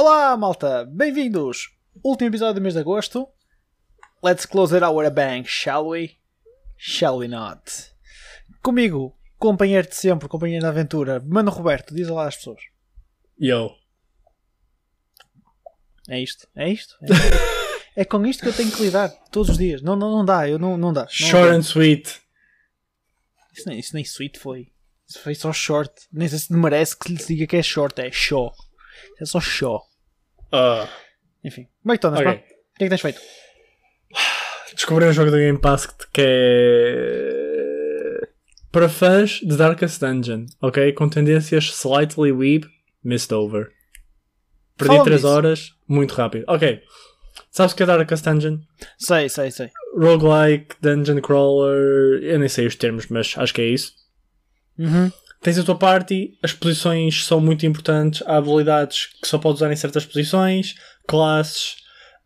Olá, malta! Bem-vindos! Último episódio do mês de agosto. Let's close it a bang, shall we? Shall we not? Comigo, companheiro de sempre, companheiro da aventura, Mano Roberto, diz lá às pessoas. Yo. É isto? É isto? É, isto? é com isto que eu tenho que lidar todos os dias. Não, não, não dá, eu não, não dá. Não Short dá. and sweet. Isso nem, isso nem sweet foi. Isso foi só short. Nem sei se merece que lhe diga que é short, é show. É só show. Ah, Enfim, como é que tu andas, ok. pá? O que é que tens feito? Descobri um jogo do Game Pass que é para fãs de Darkest Dungeon, ok? Com tendências slightly weeb, missed over. Perdi Fala-me 3 disso. horas, muito rápido. Ok. Sabes o que é Darkest Dungeon? Sei, sei, sei. Roguelike, Dungeon Crawler, eu nem sei os termos, mas acho que é isso. Uhum. Tens a tua party, as posições são muito importantes, há habilidades que só podes usar em certas posições, classes,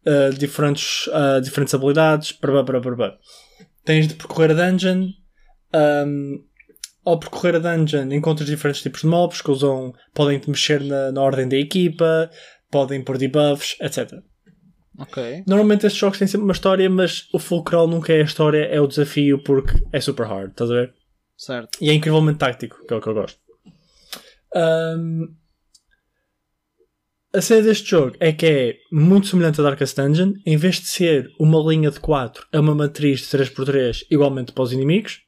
ah, diferentes, ah, diferentes habilidades, brá, brá, brá. Tens de percorrer a dungeon. ahm, ao percorrer a dungeon encontras diferentes tipos de mobs que usam, podem te mexer na, na ordem da equipa, podem pôr debuffs, etc. Ok. Normalmente estes jogos têm sempre uma história, mas o fulcral nunca é a história, é o desafio porque é super hard, estás a ver? Certo. E é incrivelmente tático, que é o que eu gosto. Ahm, a cena deste jogo é que é muito semelhante a Darkest Dungeon. Em vez de ser uma linha de 4, é uma matriz de 3x3 igualmente para os inimigos.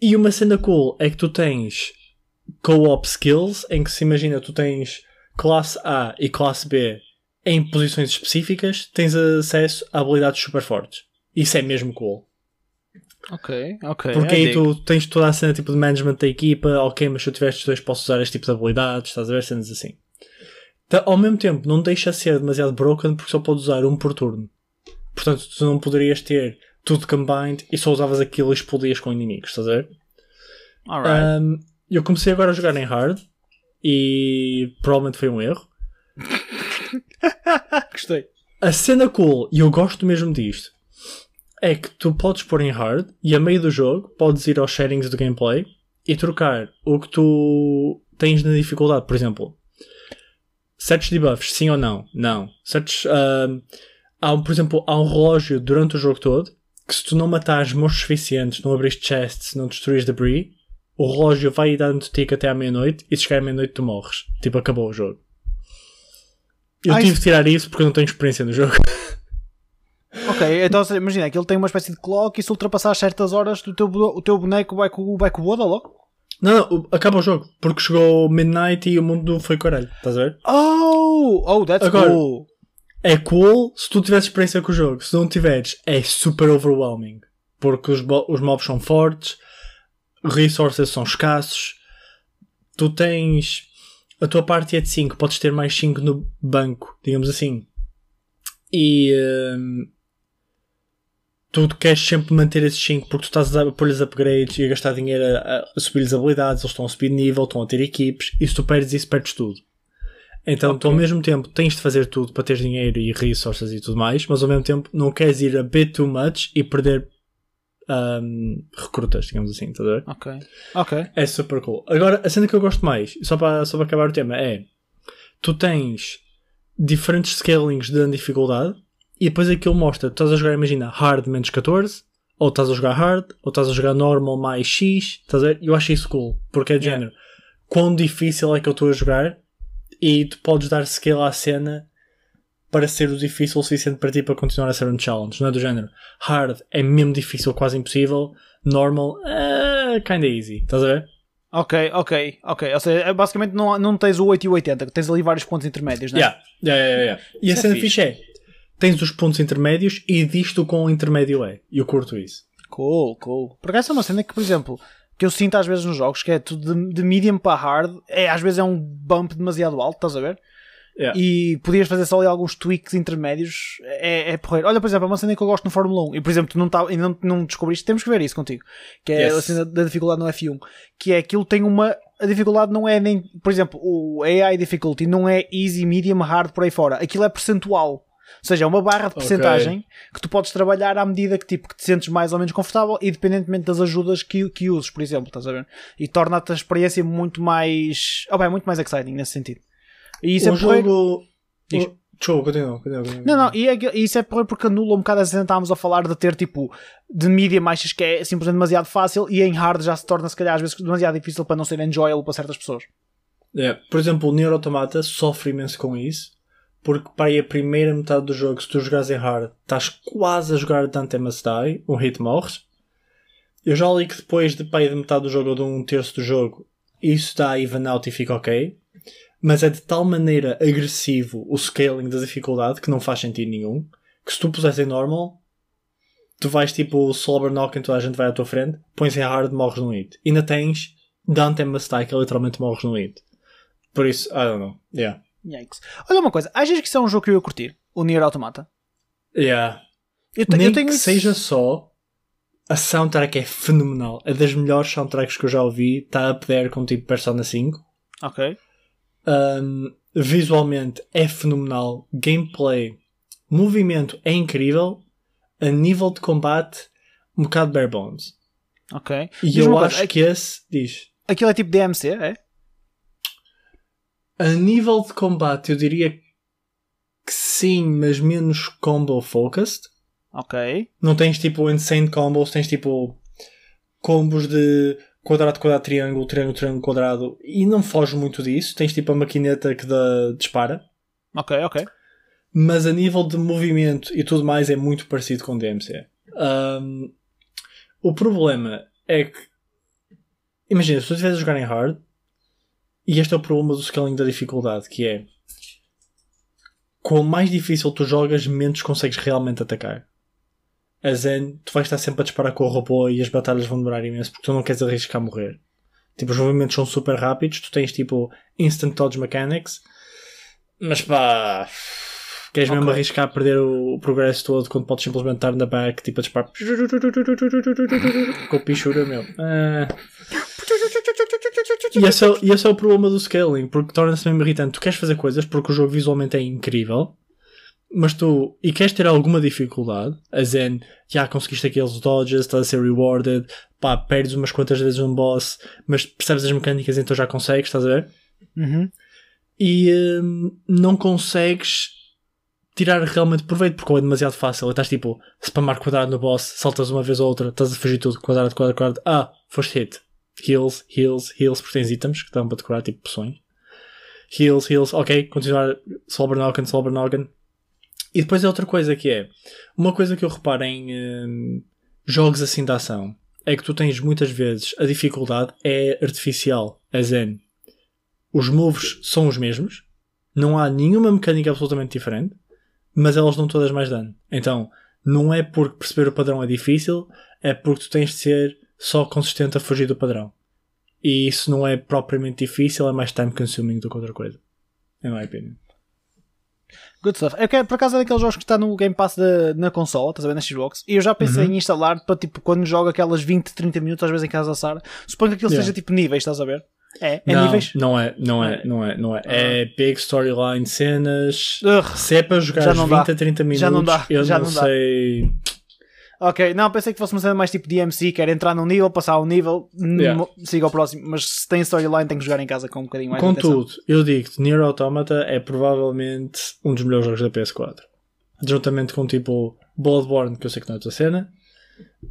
E uma cena cool é que tu tens co-op skills, em que se imagina tu tens classe A e classe B em posições específicas, tens acesso a habilidades super fortes. Isso é mesmo cool. Ok, ok. Porque aí digo. tu tens toda a cena tipo de management da equipa, ok, mas se eu tiver estes dois posso usar este tipo de habilidades, estás a ver cenas assim. Tá, ao mesmo tempo, não deixa ser demasiado broken porque só podes usar um por turno. Portanto, tu não poderias ter tudo combined e só usavas aquilo e explodias com inimigos, estás a ver? Alright. Um, eu comecei agora a jogar em hard e provavelmente foi um erro. Gostei. A cena cool, e eu gosto mesmo disto, é que tu podes pôr em hard e a meio do jogo podes ir aos settings do gameplay e trocar o que tu tens na dificuldade. Por exemplo, certos debuffs, sim ou não? Não. Certos. ahm, há, por exemplo, há um relógio durante o jogo todo que se tu não matares monstros suficientes, não abris chests, não destruís debris, o relógio vai dando tic até à meia-noite e se chegar à meia-noite tu morres. Tipo, acabou o jogo. Eu Ah, tive de tirar isso porque eu não tenho experiência no jogo. Ok, então imagina que ele tem uma espécie de clock e se ultrapassar certas horas do teu, o teu boneco vai com, vai com o Oda logo? Não, não, o- acaba o jogo. Porque chegou midnight e o mundo foi caralho. Estás a ver? Oh! Oh, that's Agora- cool. É cool se tu tiveres experiência com o jogo. Se não tiveres, é super overwhelming. Porque os, os mobs são fortes, resources são escassos, tu tens. A tua parte é de 5, podes ter mais 5 no banco, digamos assim. E. hum, tu queres sempre manter esses 5 porque tu estás a pôr-lhes upgrades e a gastar dinheiro a, a subir-lhes habilidades, eles estão a subir de nível, estão a ter equipes, e se tu perdes isso, perdes tudo. Então, tu ao mesmo tempo tens de fazer tudo para ter dinheiro e resources e tudo mais, mas ao mesmo tempo não queres ir a bit too much e perder ahm, recrutas, digamos assim, estás a ver? Ok. Ok. É super cool. Agora, a cena que eu gosto mais, só para, só para acabar o tema, é tu tens diferentes scalings de dificuldade e depois aquilo mostra, tu estás a jogar, imagina, hard menos 14, ou estás a jogar hard, ou estás a jogar normal mais X, estás a ver? Eu acho isso cool, porque é de Yeah. género. Quão difícil é que eu estou a jogar e tu podes dar scale à cena para ser o difícil o suficiente para ti para continuar a ser um challenge, não é do género. Hard é mesmo difícil, quase impossível. Normal, é kinda easy, estás a ver? Ok, ok, ok. Ou seja, é basicamente não, não tens o 8 e o 80, tens ali vários pontos intermédios, né? Yeah. Yeah, yeah, yeah. E a Isso é cena fixe. fixe é: tens os pontos intermédios e disto com o intermédio é. E eu curto isso. Cool, cool. Por acaso é uma cena que, por exemplo, que eu sinto às vezes nos jogos, que é tudo de, de medium para hard, é, às vezes é um bump demasiado alto, estás a ver? Yeah. E podias fazer só ali alguns tweaks intermédios, é, é porreiro. Olha, por exemplo, é uma cena que eu gosto no Fórmula 1, e por exemplo, tu não, tá, ainda não, não descobriste, temos que ver isso contigo, que é Yes. a cena da dificuldade no F1, que é aquilo tem uma. A dificuldade não é nem. Por exemplo, o AI difficulty não é easy, medium, hard por aí fora. Aquilo é percentual. Ou seja, é uma barra de percentagem que tu podes trabalhar à medida que, tipo, que te sentes mais ou menos confortável, independentemente das ajudas que, que uses, por exemplo, estás a ver? E torna-te a experiência muito mais. Oh, bem, muito mais exciting nesse sentido. E isso o é jogo, Desculpa, continua, continua, continua. Não, não, e, é que- isso é por- porque anula um bocado a cena que estávamos a falar de ter tipo de mídia mais que é simplesmente demasiado fácil e em hard já se torna se calhar às vezes demasiado difícil para não ser enjoyable para certas pessoas. É, Por exemplo, o Nier Automata sofre imenso com isso, porque para aí a primeira metade do jogo, se tu jogares em hard, estás quase a jogar Dante Must Die, um hit morres. Eu já li que depois de, para de metade do jogo ou de um terço do jogo, isso dá even out e fica ok. Mas é de tal maneira agressivo o scaling da dificuldade que não faz sentido nenhum. Que se tu puseres em normal, tu vais tipo Slobber Knock em toda a gente vai à tua frente, pões em hard, morres num hit. Ainda tens Dante Must Die, que literalmente morres num hit. Por isso, I don't know. Yeah. Yikes. Olha uma coisa, achas que isso é um jogo que eu ia curtir? O Nier Automata? Yeah. Eu, te- Nem eu tenho que isso- seja só a soundtrack é fenomenal. É das melhores soundtracks que eu já ouvi. Está up there com tipo Persona 5. Ok. Um, visualmente é fenomenal. Gameplay, movimento é incrível. A nível de combate, um bocado bare bones. Ok. E eu acho coisa, que esse diz. Aquilo é tipo DMC, é? A nível de combate, eu diria que sim, mas menos combo focused. Ok. Não tens tipo insane combos, tens tipo combos de quadrado, quadrado, triângulo, triângulo, triângulo, quadrado. E não foge muito disso. Tens tipo a maquineta que dá, dispara. Ok, ok. Mas a nível de movimento e tudo mais é muito parecido com DMC. Um, o problema é que imagina, se tu estiveres a jogar em hard e este é o problema do scaling da dificuldade, que é quanto mais difícil tu jogas, menos consegues realmente atacar. A Zen, tu vais estar sempre a disparar com o robô e as batalhas vão demorar imenso porque tu não queres arriscar morrer. Tipo, os movimentos são super rápidos, tu tens tipo instant dodge mechanics, mas pá, queres mesmo Ok. arriscar a perder o, o progresso todo quando podes simplesmente estar na back, tipo a disparar com o pichura, meu. Ah. E esse, é, o- e esse é o problema do scaling, porque torna-se mesmo irritante. Tu queres fazer coisas porque o jogo visualmente é incrível, mas tu e queres ter alguma dificuldade, a zen, já conseguiste aqueles dodges, estás a ser rewarded, pá, perdes umas quantas vezes um boss, mas percebes as mecânicas então já consegues, estás a ver? Uhum. E hum, não consegues tirar realmente proveito porque é demasiado fácil. Estás tipo, spamar quadrado no boss, saltas uma vez ou outra, estás a fugir tudo, quadrado, quadrado, quadrado, ah, foste hit. Heals, heals, heals, porque tens itens que dão para decorar, tipo poções. Heals, heals, ok, continuar Slobbernogan, Slobbernogan. E depois é outra coisa que é, uma coisa que eu reparo em hum, jogos assim de ação, é que tu tens muitas vezes a dificuldade é artificial, é zen. Os moves são os mesmos, não há nenhuma mecânica absolutamente diferente, mas elas dão todas mais dano. Então, não é porque perceber o padrão é difícil, é porque tu tens de ser só consistente a fugir do padrão. E isso não é propriamente difícil, é mais time consuming do que outra coisa. Em minha opinião. Good stuff. Eu quero, por acaso, é daqueles jogos que está no Game Pass da- na consola, estás a ver, na Xbox, e eu já pensei Uhum. em instalar para, tipo, quando jogo aquelas 20, 30 minutos, às vezes em casa da Sara. Suponho que aquilo Yeah. seja tipo níveis, estás a ver? É, é não, níveis? Não é, não é, É. não é, não é. É big storyline, cenas. Se é para jogar Já não 20 dá. a 30 minutos, Já não dá, eu já não, não dá. sei. Ok, não, pensei que fosse uma cena mais tipo DMC, que era entrar num nível, passar um nível, Yeah. siga ao próximo, mas se tem storyline tem que jogar em casa com um bocadinho mais de atenção. Contudo, eu digo-te, Nier Automata é provavelmente um dos melhores jogos da PS4. Juntamente com tipo Bloodborne, que eu sei que não é a tua cena.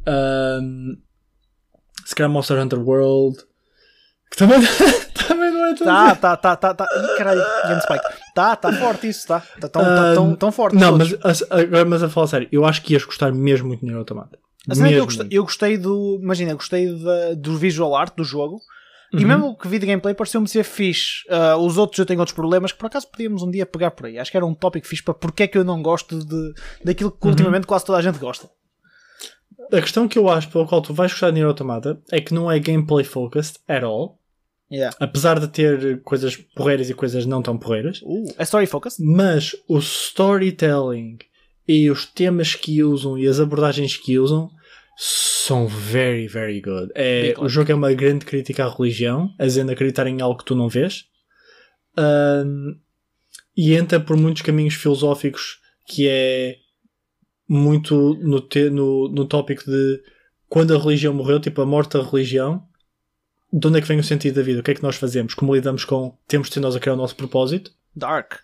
Um, se calhar Monster Hunter World. Que também, também não é tão Tá, tá, tá, tá, tá. Ih, caralho, Game Spike. Tá, tá forte isso, tá. Tá tão, tá Ah, tão, tão forte. Não, mas agora, mas a falar sério, eu acho que ias gostar mesmo muito de Nier Automata. A cena é que eu gostei, eu gostei do. Imagina, eu gostei da- do visual art do jogo. E Uhum. mesmo o que vi de gameplay pareceu-me ser fixe. Ah, os outros eu tenho outros problemas que por acaso podíamos um dia pegar por aí. Acho que era um tópico fixe para porque é que eu não gosto de, daquilo que Uhum. ultimamente quase toda a gente gosta. A questão que eu acho pela qual tu vais gostar de Nier Automata é que não é gameplay focused at all. Yeah. Apesar de ter coisas porreiras e coisas não tão porreiras. Uh, é story focus? Mas o storytelling e os temas que usam e as abordagens que usam são very, very good. É, o jogo é uma grande crítica à religião, a Zen acreditar em algo que tu não vês. Ahm, e entra por muitos caminhos filosóficos que é muito no, te, no, no tópico de quando a religião morreu, tipo a morte da religião, de onde é que vem o sentido da vida? O que é que nós fazemos? Como lidamos com temos de ser nós a criar o nosso propósito? Dark.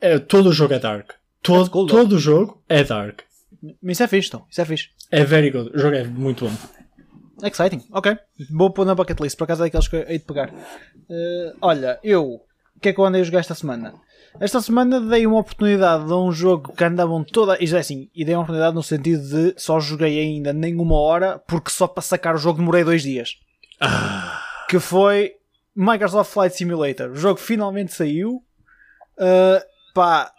é, todo o jogo é dark. Todo, cool, todo o jogo é dark. Isso é fixe, então. Isso é fixe. É very good. O jogo é muito bom. Exciting, ok. Vou pôr na bucket list, por acaso é aqueles que eu hei de pegar. Uh, olha, eu. O que é que eu andei a jogar esta semana? Esta semana dei uma oportunidade a um jogo que andavam toda. Já é assim, e dei uma oportunidade no sentido de só joguei ainda nem uma hora, porque só para sacar o jogo demorei dois dias. Ah, Que foi Microsoft Flight Simulator. O jogo finalmente saiu. Uh, pá,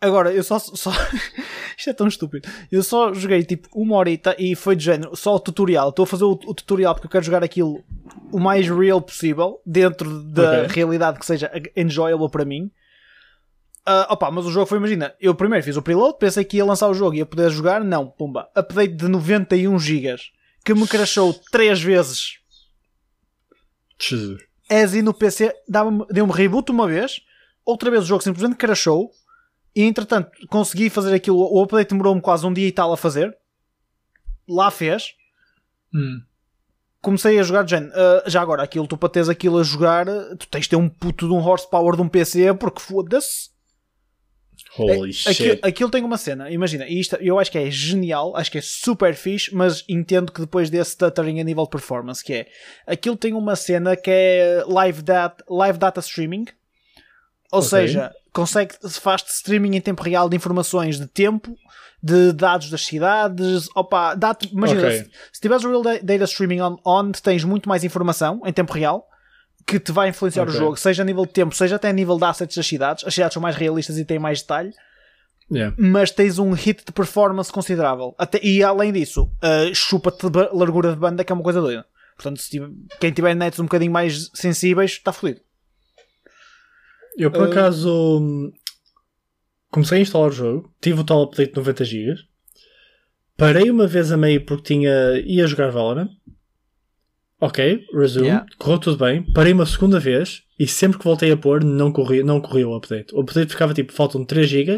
agora eu só. só... Isto é tão estúpido. Eu só joguei tipo uma horita e foi de género, só o tutorial. Estou a fazer o, o tutorial porque eu quero jogar aquilo o mais real possível, dentro da Ok. realidade que seja enjoyable para mim. Ah, opa, mas o jogo foi, imagina, eu primeiro fiz o preload, pensei que ia lançar o jogo e ia poder jogar, não, pumba, update de 91 GB, que me crashou 3 vezes Jesus. as in no PC deu-me reboot uma vez, outra vez o jogo simplesmente crashou e entretanto consegui fazer aquilo. O update demorou-me quase um dia e tal a fazer. Lá fez. Hum. Comecei a jogar de género. "Ah, já agora, aquilo, tu para teres aquilo a jogar, tu tens de ter um puto de um horsepower de um PC, porque foda-se. Holy É, shit. Aquilo, aquilo tem uma cena, imagina, e isto eu acho que é genial, acho que é super fixe, mas entendo que depois desse stuttering a nível de performance, que é aquilo tem uma cena que é live data, live data streaming, ou Ok. seja, consegue, faz streaming em tempo real de informações de tempo, de dados das cidades, opa, dá imagina, Ok. se, se tiveres o real da- data streaming on, on, tens muito mais informação em tempo real, que te vai influenciar Ok. o jogo, seja a nível de tempo, seja até a nível de assets das cidades. As cidades são mais realistas e têm mais detalhe, Yeah. mas tens um hit de performance considerável. Até, e além disso, uh, chupa-te largura de banda, que é uma coisa doida. Portanto, quem tiver nets um bocadinho mais sensíveis, está fodido. Eu por Uh, acaso hum, comecei a instalar o jogo, tive o tal update de 90 GB, parei uma vez a meio porque tinha, ia jogar Valorant. Ok, resume, Yeah. correu tudo bem. Parei uma segunda vez e sempre que voltei a pôr não corria, não corria o update. O update ficava tipo, faltam 3 GB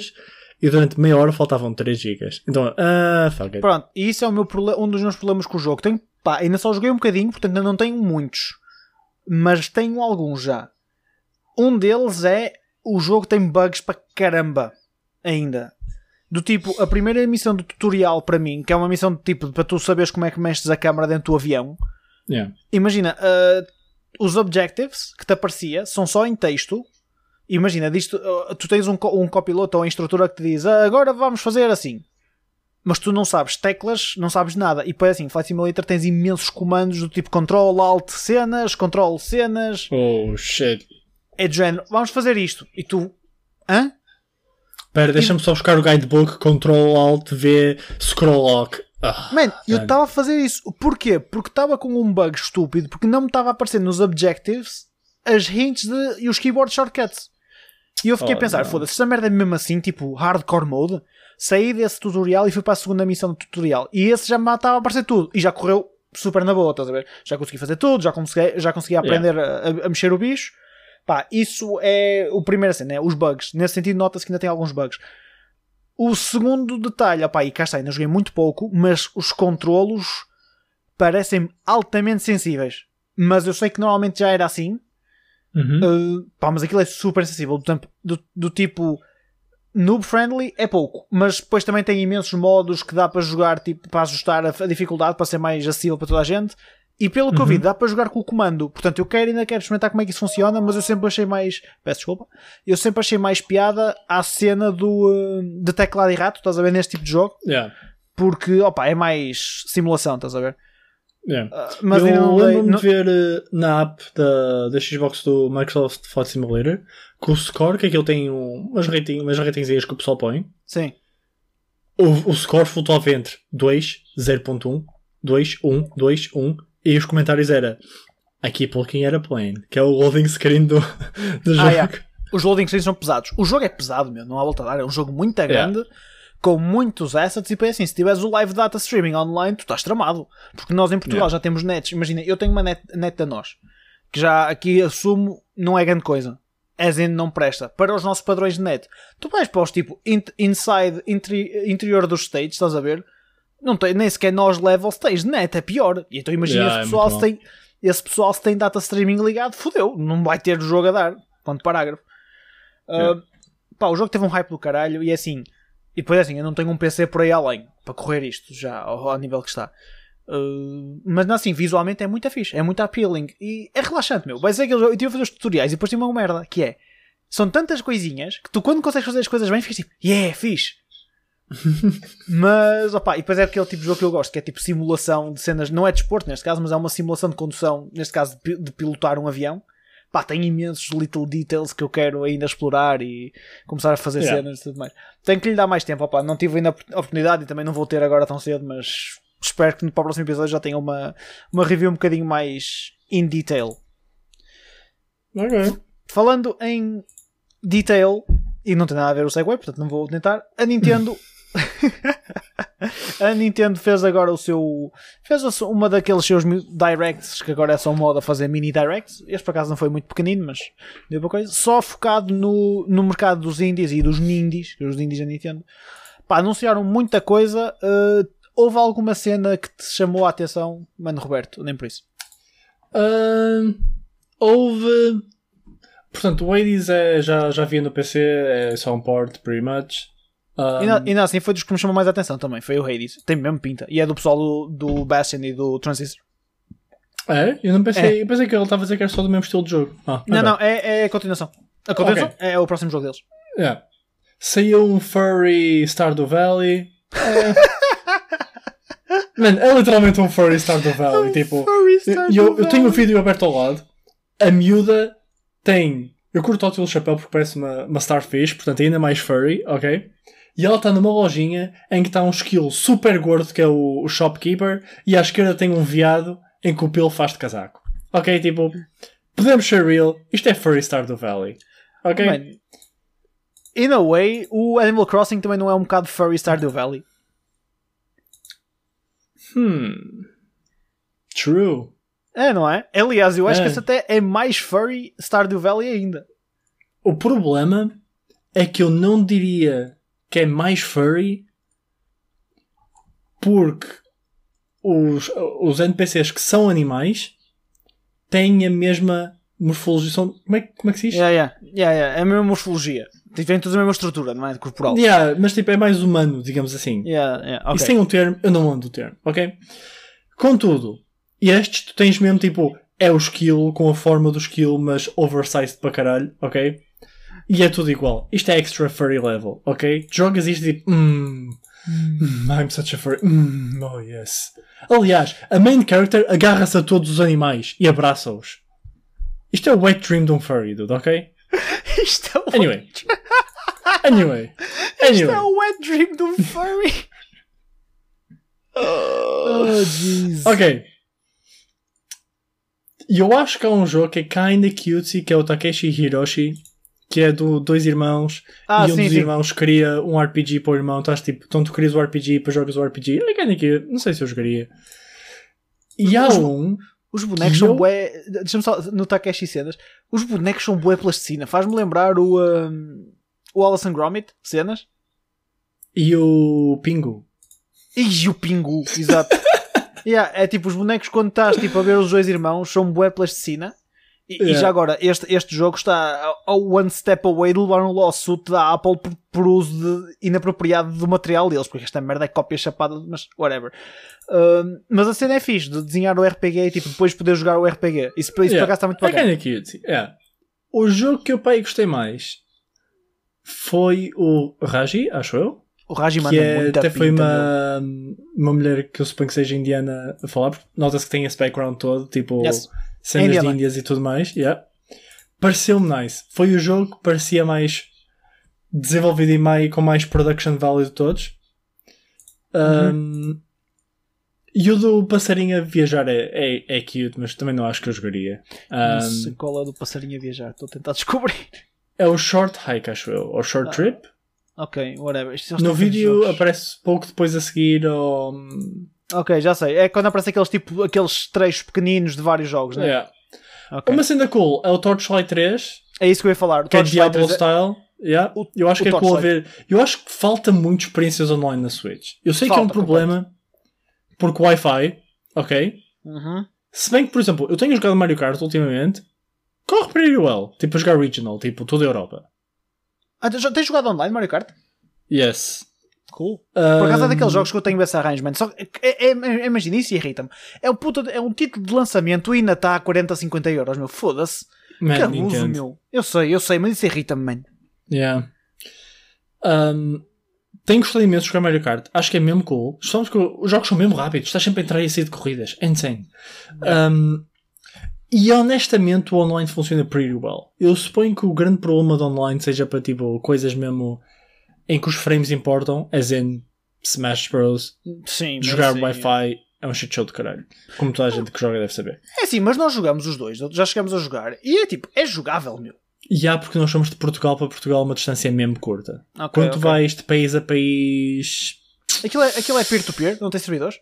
e durante meia hora faltavam 3 GB. Então, ah, fuck it. Pronto, e isso é o meu um dos meus problemas com o jogo. Tenho, pá, ainda só joguei um bocadinho, portanto ainda não tenho muitos. Mas tenho alguns já. Um deles é o jogo tem bugs para caramba ainda. Do tipo, a primeira missão do tutorial para mim, que é uma missão de tipo para tu saberes como é que mexes a câmera dentro do avião. Yeah. Imagina, uh, os objectives que te aparecia são só em texto. Imagina, uh, tu tens um, co- um copiloto ou uma instrutora que te diz "Ah, agora vamos fazer assim. Mas tu não sabes teclas, não sabes nada. E depois assim, Flight Simulator tens imensos comandos do tipo Control, Alt, cenas, Control, cenas. Oh shit. É de género, vamos fazer isto. E tu, hã? Espera, deixa-me só buscar o guidebook, Ctrl Alt V, Scroll Lock. Ah, Man, eu Mano. estava a fazer isso. Porquê? Porque estava com um bug estúpido, porque não me estava a aparecer nos objectives as hints de, e os keyboard shortcuts. E eu fiquei Oh, a pensar, foda-se, esta merda é mesmo assim, tipo hardcore mode. Saí desse tutorial e fui para a segunda missão do tutorial. E esse já me estava a aparecer tudo. E já correu super na boa, estás a ver? Já consegui fazer tudo, já consegui, já consegui aprender a, a- a mexer o bicho. Pá, isso é o primeiro cena, né? os bugs. Nesse sentido, nota-se que ainda tem alguns bugs. O segundo detalhe, opá, e cá está, ainda joguei muito pouco, mas os controlos parecem altamente sensíveis. Mas eu sei que normalmente já era assim. uhum. Uh, pá, mas aquilo é super sensível. Do, do, do tipo noob friendly é pouco, mas depois também tem imensos modos que dá para jogar tipo, para ajustar a, a dificuldade para ser mais acessível para toda a gente. E pelo que eu vi, dá para jogar com o comando. Portanto, eu quero ainda quero experimentar como é que isso funciona, mas eu sempre achei mais. Peço desculpa. Eu sempre achei mais piada à cena do uh, de teclado e rato, estás a ver, neste tipo de jogo, Yeah. porque opa, é mais simulação, estás a ver? Yeah. Uh, mas eu lembro-me de ver eh, na app da, da Xbox do Microsoft Flight Simulator que o score, que aquilo tem um, umas, rating, umas ratingzinhas que o pessoal põe, Sim. o, o score flutuava entre 2, 0.1, 2, 1, 2, 1 e os comentários era aqui looking at a plane, que é o loading screen do, do jogo. Ah, yeah. Os loading screens são pesados. O jogo é pesado, meu, não há volta a dar. É um jogo muito grande, com muitos assets. E depois assim, se tiveres o live data streaming online, tu estás tramado. Porque nós em Portugal Yeah. já temos nets. Imagina, eu tenho uma net, net da nós, que já aqui assumo não é grande coisa. As in não presta. Para os nossos padrões de net. Tu vais para os tipo in- inside, interi- interior dos states, estás a ver? Não tem, nem sequer nós levels tens net, é pior. E então imagina Yeah, esse é pessoal muito se tem esse pessoal se tem data streaming ligado, fodeu, não vai ter o jogo a dar. Ponto parágrafo. Uh, Yeah. pá, o jogo teve um hype do caralho e é assim. E depois é assim, eu não tenho um PC por aí além para correr isto já ao, ao nível que está. Uh, mas assim, visualmente é muito fixe, é muito appealing e é relaxante, meu. Vai ser aquele jogo. Eu tive a fazer os tutoriais e depois tinha uma merda que é são tantas coisinhas que tu, quando consegues fazer as coisas bem, ficas tipo, yeah, fixe. Mas, opá, e depois é aquele tipo de jogo que eu gosto, que é tipo simulação de cenas, não é de esporte neste caso, mas é uma simulação de condução, neste caso de, de pilotar um avião. Pá, tem imensos little details que eu quero ainda explorar e começar a fazer yeah. cenas e tudo mais. Tenho que lhe dar mais tempo, opá, não tive ainda a oportunidade e também não vou ter agora tão cedo, mas espero que no próximo episódio já tenha uma, uma review um bocadinho mais in detail. Ok. Falando em detail, e não tem nada a ver o Segway, portanto não vou tentar, a Nintendo. a Nintendo fez agora o seu. fez uma daqueles seus directs que agora é só moda fazer mini directs. Este por acaso não foi muito pequenino, mas deu para coisa. Só focado no, no mercado dos indies e dos nindies, os indies da Nintendo. Pá, anunciaram muita coisa. Uh, houve alguma cena que te chamou a atenção, mano Roberto? Nem por isso. Uh, houve Portanto, o Hades é, já, já vi no PC, é só um port, pretty much. Um... E, ainda assim foi dos que me chamou mais a atenção também, foi o Hades. Tem mesmo pinta. E é do pessoal do, do Bastion e do Transistor. É? Eu não pensei, é. eu pensei que ele estava a dizer que era só do mesmo estilo de jogo. Ah, não, não, é, é a continuação. A continuação okay. é o próximo jogo deles. Yeah. Saiu um Furry Stardew Valley. É... Mano, é literalmente um Furry Stardew Valley. Um tipo, eu, eu tenho o um vídeo aberto ao lado. A miúda tem. Eu curto o chapéu porque parece uma, uma starfish, portanto é ainda mais furry, ok? E ela está numa lojinha em que está um esquilo super gordo que é o, o shopkeeper e à esquerda tem um veado em que o pelo faz de casaco. Ok? Tipo, podemos ser real, isto é Furry Star do Valley. Ok? Man, in a way, o Animal Crossing também não é um bocado Furry Star do Valley. Hmm. True. É, não é? Aliás, eu acho é. que esse até é mais furry Stardew Valley ainda. O problema é que eu não diria que é mais furry porque os, os NPCs que são animais têm a mesma morfologia. São, como, é, como é que se diz? Yeah, yeah. Yeah, yeah. É a mesma morfologia. Tem toda a mesma estrutura, não é? Corporal. Yeah, mas tipo, é mais humano, digamos assim. Yeah, yeah. Okay. Isso tem um termo, eu não ando o termo, ok? Contudo, estes tu tens mesmo tipo, é o skill com a forma do skill, mas oversized para caralho, ok? E é tudo igual. Isto é extra furry level, ok? Jogas isto tipo, mmm, mm, I'm such a furry, mm, oh yes. Aliás, a main character agarra-se a todos os animais e abraça-os. Isto é o wet dream de um furry, dude, ok? Isto é o Anyway. anyway. Anyway. Isto é o wet dream de um furry. oh, jeez. Ok. E eu acho que há um jogo que é kinda cutesy, que é o Takeshi Hiroshi, que é do dois irmãos, ah, e um sim, dos sim. irmãos cria um RPG para o irmão, estás tipo, então tu crias o RPG e depois jogas o RPG. É não sei se eu jogaria. E há um. Os bonecos são eu... bué. Deixa-me só no Takeshi cenas. Os bonecos são bué plasticina. Faz-me lembrar o. Um, o Alison Gromit, cenas. E o Pingu. E o Pingu, exato. Yeah, é tipo, os bonecos quando estás tipo, a ver os dois irmãos são bué plasticina. E, e já agora, este, este jogo está a one step away de levar um lawsuit da Apple por, por uso de, inapropriado do material deles, porque esta merda é cópia chapada, mas whatever. Uh, mas a cena é fixe, de desenhar o RPG e tipo, depois poder jogar o RPG. Isso, isso yeah. por acaso está muito bacana. É cute. Yeah. O jogo que eu pai gostei mais foi o Raji, acho eu. O Raji manda é, muita Até foi uma, uma mulher que eu suponho que seja indiana a falar, porque nota-se que tem esse background todo, tipo yes. Cenas de Índias e tudo mais. Yeah. Pareceu-me nice. Foi o jogo que parecia mais desenvolvido e mais, com mais production value de todos. Uhum. Um, e o do passarinho a viajar é, é, é cute, mas também não acho que eu jogaria. Um, não sei qual é o do passarinho a viajar, estou a tentar descobrir. É o Short Hike, acho eu, ou Short ah. Trip. Ok, whatever. No vídeo aparece pouco depois a seguir ao. Ok, já sei. É quando aparece aqueles tipo aqueles trechos pequeninos de vários jogos, né? Yeah. Okay. Uma cena cool é o Torchlight 3. É isso que eu ia falar. O que é Diablo 3 é- style. Yeah. O, eu acho que é cool a ver. Eu acho que falta muito experiências online na Switch. Eu sei falta, que é um problema porque Wi-Fi, ok? Uhum. Se bem que, por exemplo, eu tenho jogado Mario Kart ultimamente, corre pretty well. Tipo, a jogar regional, tipo, toda a Europa. Ah, tens jogado online Mario Kart? Yes. Cool. Por acaso é daqueles jogos que eu tenho esse arrangement. Só é, é, é, imagina, isso irrita-me. É, um puta é um título de lançamento e ainda está a 40, 50 euros, meu. Foda-se. Que abuso, meu. Eu sei, eu sei, mas isso irrita-me, man. Yeah. Um, tenho gostado imenso de jogar Mario Kart. Acho que é mesmo cool. Estamos que os jogos são mesmo rápidos. Estás sempre a entrar e a sair de corridas. É insane. Um, e honestamente o online funciona pretty well. Eu suponho que o grande problema do online seja para tipo coisas mesmo em que os frames importam, as in Smash Bros. Sim, Jogar sim. Wi-Fi é um shit show de caralho. Como toda a gente que joga deve saber. É assim, mas nós jogamos os dois. Já chegamos a jogar. E é tipo, é jogável, meu. E há porque nós somos de Portugal para Portugal uma distância mesmo curta. Ok, Quando tu ok. vais de país a país Aquilo é, aquilo é peer-to-peer? Não tem servidores?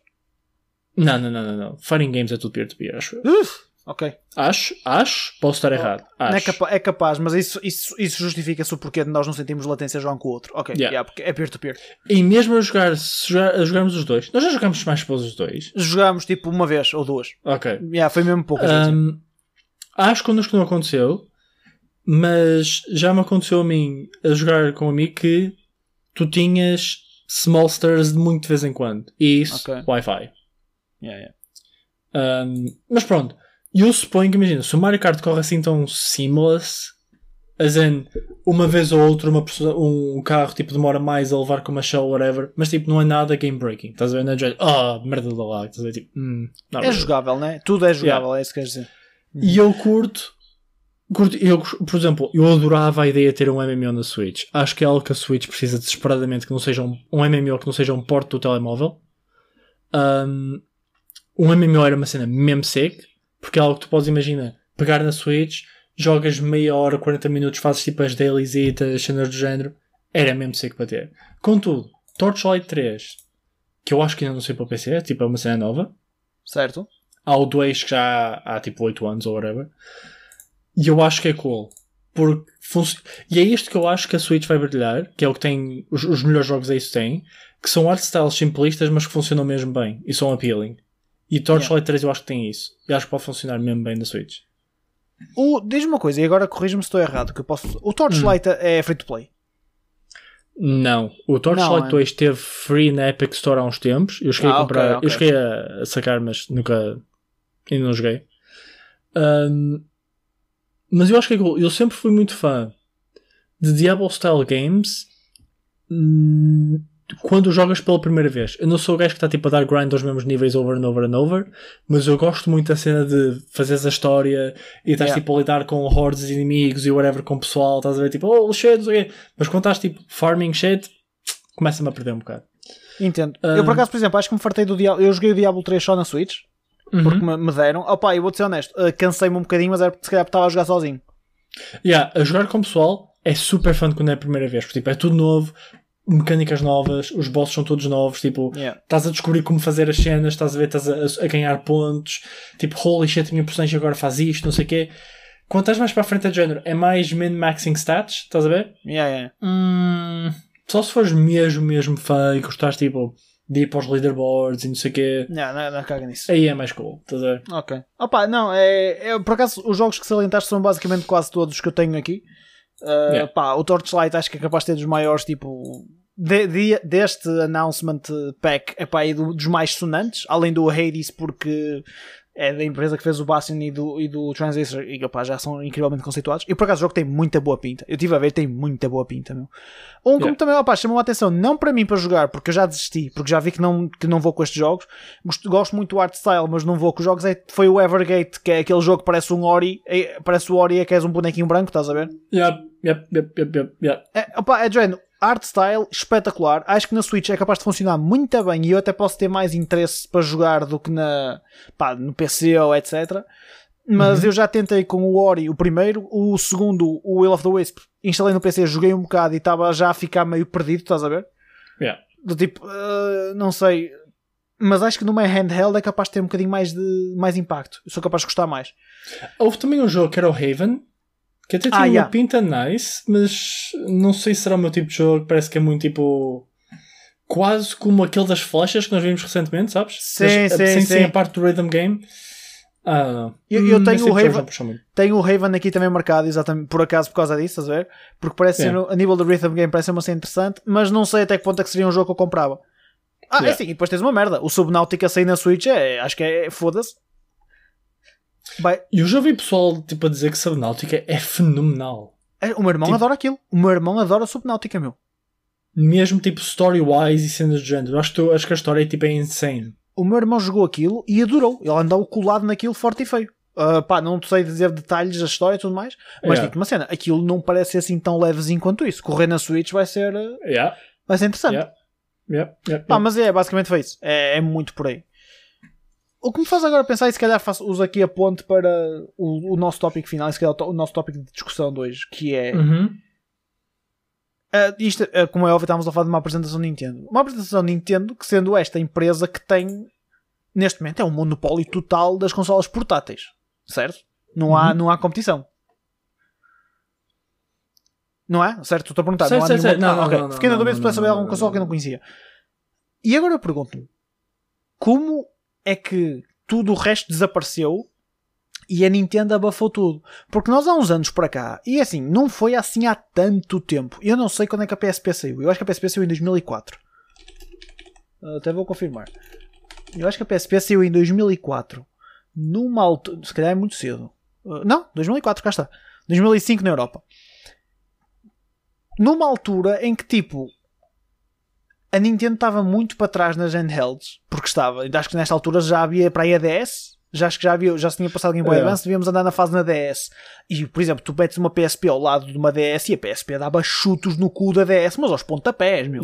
Não, não, não, não, não. Fighting Games é tudo peer-to-peer, acho. eu. Uf, ok. Acho, acho, posso estar errado. É, Acho. capa- é capaz, mas isso, isso, isso justifica-se o porquê de nós não sentimos latência um com o outro. Ok, Yeah. yeah, porque é peer-to-peer. E mesmo a jogar, se jogar- a jogarmos os dois, nós já jogamos mais para os dois. Jogámos tipo uma vez ou duas. Ok. Yeah, foi mesmo vezes. Um, acho que connosco não aconteceu, mas já me aconteceu a mim a jogar com um amigo que tu tinhas small stars de muito de vez em quando. E isso, Ok. Wi-Fi. Yeah, yeah. Um, mas pronto, eu suponho que imagina, se o Mario Kart corre assim tão seamless, as in, uma vez ou outra uma pessoa, um carro tipo demora mais a levar com uma shell whatever, mas tipo não é nada game breaking, estás a ver? Não é de ah, merda da lag, estás a ver? Tipo, hum, não, É jogável, né? Tudo é jogável, é isso que queres dizer. E eu curto, curto eu, por exemplo, eu adorava a ideia de ter um MMO na Switch. Acho que é algo que a Switch precisa desesperadamente que não seja um, um MMO que não seja um porte do telemóvel. Um, um MMO era uma cena mesmo sick, porque é algo que tu podes imaginar, pegar na Switch, jogas meia hora, 40 minutos, fazes tipo as dailies e cenas do género, era mesmo sick para ter. Contudo, Torchlight 3, que eu acho que ainda não sei para o PC, tipo é uma cena nova, Certo? há o 2 que já há, há tipo 8 anos ou whatever. E eu acho que é cool. Porque E é isto que eu acho que a Switch vai brilhar, que é o que tem. Os, os melhores jogos é isso tem, que são art styles simplistas, mas que funcionam mesmo bem e são appealing. E Torchlight 3 eu acho que tem isso. E acho que pode funcionar mesmo bem na Switch. O- Diz-me uma coisa, e agora corrija-me se estou errado. Que eu posso... O Torchlight é free to play. Não. O Torchlight Não, é. 2 teve free na Epic Store há uns tempos. Eu cheguei Ah, a comprar. ok, ok. Eu cheguei a, sacar, mas nunca. Ainda não joguei. Ahm, mas eu acho que é cool. Eu sempre fui muito fã de Diablo Style Games hum, quando jogas pela primeira vez. Eu não sou o gajo que está tipo a dar grind aos mesmos níveis over and over and over, mas eu gosto muito da cena de fazeres a história e estás Yeah. tipo a lidar com hordes de inimigos e whatever com o pessoal, estás a ver tipo, oh shit, não sei o quê. Mas quando estás tipo farming shit, começa-me a perder um bocado. Entendo. Ah. Eu por acaso, por exemplo, acho que me fartei do Diablo. Eu joguei o Diablo 3 só na Switch. Porque Uhum. me, me deram. Opa, eu vou-te ser honesto. uh, Cansei-me um bocadinho, mas era porque se calhar estava a jogar sozinho. Yeah, a jogar com o pessoal é super fun quando é a primeira vez, porque tipo, é tudo novo, mecânicas novas, os bosses são todos novos, tipo, Yeah. estás a descobrir como fazer as cenas, estás a ver, estás a, a ganhar pontos, tipo, holy shit, a minha personagem agora faz isto, não sei o quê. Quando estás mais para a frente é de género, é mais min-maxing stats, estás a ver? Yeah, yeah. Hum, só se fores mesmo, mesmo fã e gostares, tipo, de ir para os leaderboards e não sei o quê, Yeah, não, não caga nisso. aí é mais cool, estás a ver? Ok. Opa, não, é, é- Por acaso, os jogos que salientaste são basicamente quase todos os que eu tenho aqui. Uh, Yeah. pá, o Torchlight acho que é capaz de ter dos maiores, tipo. de- de- deste announcement pack, é pá, e do- dos mais sonantes, além do Hades, porque é da empresa que fez o Bastion e do, e do Transistor, e opá, já são incrivelmente conceituados. E por acaso o jogo tem muita boa pinta. Eu estive a ver, tem muita boa pinta, meu. Um como Yeah. também, opá, chamou a atenção, não para mim para jogar, porque eu já desisti, porque já vi que não, que não vou com estes jogos. Gosto, gosto muito do art style, mas não vou com os jogos. É, foi o Evergate, que é aquele jogo que parece um Ori, é- parece o Ori é que és um bonequinho branco, estás a ver? Yep, yep, yep, yep, yep, yep. É, opa, é de género, art style espetacular. Acho que na Switch é capaz de funcionar muito bem e eu até posso ter mais interesse para jogar do que na, pá, no PC ou etc. Mas eu já tentei com o Ori o primeiro, o segundo, o Will of the Wisp, instalei no PC, joguei um bocado e estava já a ficar meio perdido, estás a ver? Yeah. Do tipo, ah, não sei. Mas acho que numa handheld é capaz de ter um bocadinho mais de mais impacto. Eu sou capaz de gostar mais. Houve também um jogo que era o Haven, que até tinha Ah, uma yeah. pinta nice, mas não sei se será o meu tipo de jogo. Parece que é muito tipo. Quase como aquele das flechas que nós vimos recentemente, sabes? Sim, Das- sim, sem, sem sim. a parte do rhythm game. Ah. Eu- eu Hum, tenho o tipo Raven-. Tenho o Raven aqui também marcado, exatamente por acaso por causa disso, estás a ver? Porque parece É. ser, a nível do rhythm game, parece ser uma cena interessante, mas não sei até que ponto é que seria um jogo que eu comprava. Ah, é Yeah. assim, e depois tens uma merda. O Subnautica sair na Switch é, acho que é, foda-se. E eu já vi pessoal tipo, a dizer que Subnautica é fenomenal. é, o meu irmão Tipo- adora aquilo. O meu irmão adora Subnautica, meu. Mesmo tipo story-wise e cenas do género. Acho que, acho que a história é, tipo, é insane. O meu irmão jogou aquilo e adorou. Ele andou colado naquilo forte e feio. Ah, pá, não sei dizer detalhes da história e tudo mais, mas Yeah. digo uma cena, aquilo não parece ser assim tão levezinho quanto isso. Correr na Switch vai ser, ah, Yeah, vai ser interessante. yeah, yeah, yeah, Pá, mas é, basicamente foi isso. É, é muito por aí. O que me faz agora pensar, e se calhar faço, uso aqui a ponte para o, o nosso tópico final, e se calhar o, o nosso tópico de discussão de hoje, que é. Uhum. ah, isto, ah, como é óbvio, estávamos a falar de uma apresentação Nintendo. Uma apresentação Nintendo que, sendo esta empresa que tem, neste momento, é um monopólio total das consolas portáteis. Certo? Não, há, Uhum. não há competição. Não é? Certo? Estou a perguntar. Certo, não há certo, nenhuma... Não, Ah, não, ok. não, não, Fiquei na dúvida se pudesse saber alguma consola que eu não. não conhecia. E agora eu pergunto-me: como é que tudo o resto desapareceu e a Nintendo abafou tudo? Porque nós há uns anos para cá, e assim, não foi assim há tanto tempo. Eu não sei quando é que a PSP saiu. Eu acho que a PSP saiu em 2004. Ah, Até vou confirmar. Eu acho que a PSP saiu em 2004. Numa altura. Se calhar é muito cedo. Ah, não, 2004, cá está. 2005 na Europa. Numa altura em que, tipo, a Nintendo estava muito para trás nas handhelds, porque estava, acho que nesta altura já havia para aí a DS, já acho que já, havia, já se tinha passado Game Boy É. Advance, devíamos andar na fase na DS. E, por exemplo, tu metes uma PSP ao lado de uma DS e a PSP dava chutos no cu da DS, mas aos pontapés, meu.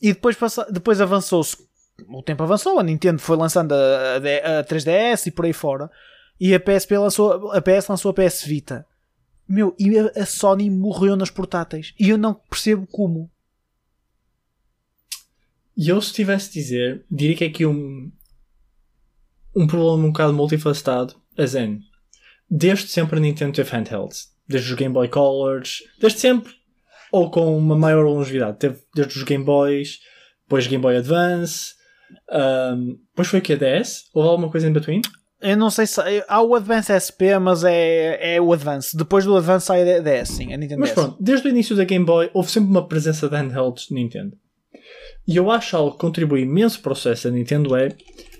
E depois, passa- depois avançou-se, o tempo avançou, a Nintendo foi lançando a, a a 3DS e por aí fora, e a PSP lançou, a PS lançou a PS Vita. Meu, e a Sony morreu nas portáteis. E eu não percebo como. E eu, se tivesse de dizer, diria que é aqui um, um problema um bocado multifacetado. A Zen, desde sempre a Nintendo teve handhelds. Desde os Game Boy Colors, desde sempre, ou com uma maior longevidade. Teve desde os Game Boys, depois Game Boy Advance, um, depois foi o que a DS? Houve alguma coisa em between? Eu não sei se. Há o Advance SP, mas é, é o Advance. Depois do Advance sai a DS, sim, a Nintendo Mas DS. pronto, desde o início da Game Boy houve sempre uma presença de handhelds de Nintendo. E eu acho algo que contribui imenso para o sucesso da Nintendo é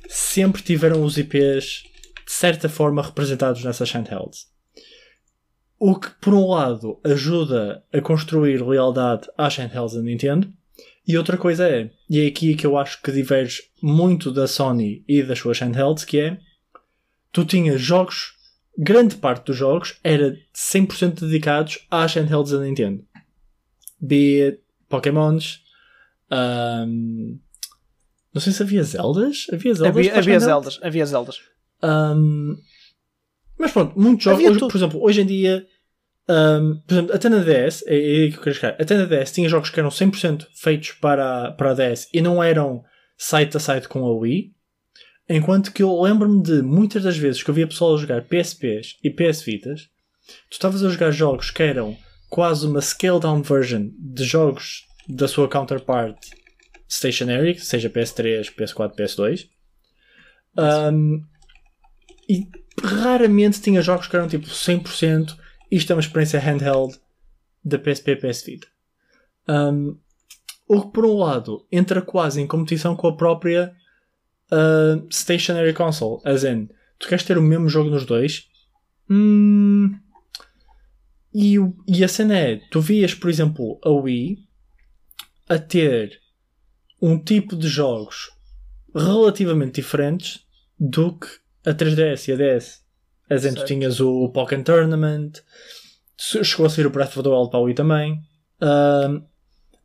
sempre tiveram os IPs de certa forma representados nessas handhelds. O que, por um lado, ajuda a construir lealdade às handhelds da Nintendo, e outra coisa é, e é aqui que eu acho que diverge muito da Sony e das suas handhelds, que é tu tinhas jogos, grande parte dos jogos era 100% dedicados às handhelds da Nintendo. Be it Pokémons, ahm, não sei se havia Zeldas, havia Zeldas, havia havia? Zeldas. Havia Zeldas. Um, mas pronto, muitos jogos, hoje, por exemplo, hoje em dia, um, por exemplo, até na DS, é, é que eu quero chegar, até na DS tinha jogos que eram 100% feitos para, para a DS e não eram site a site com a Wii, enquanto que eu lembro-me de muitas das vezes que eu via pessoal a jogar PSPs e PS Vitas, tu estavas a jogar jogos que eram quase uma scale down version de jogos da sua counterpart stationary, seja PS3, PS4, PS2. Um, e raramente tinha jogos que eram tipo 100% isto é uma experiência handheld da PSP PS Vita. Um, o que por um lado entra quase em competição com a própria uh, stationary console. As in, tu queres ter o mesmo jogo nos dois? Hum, e, e a cena é, tu vias, por exemplo, a Wii a ter um tipo de jogos relativamente diferentes do que a 3DS e a DS. A exemplo, Certo. tinhas o Pokémon Tournament, chegou a sair o Breath of the Wild para a Wii também. Ahm,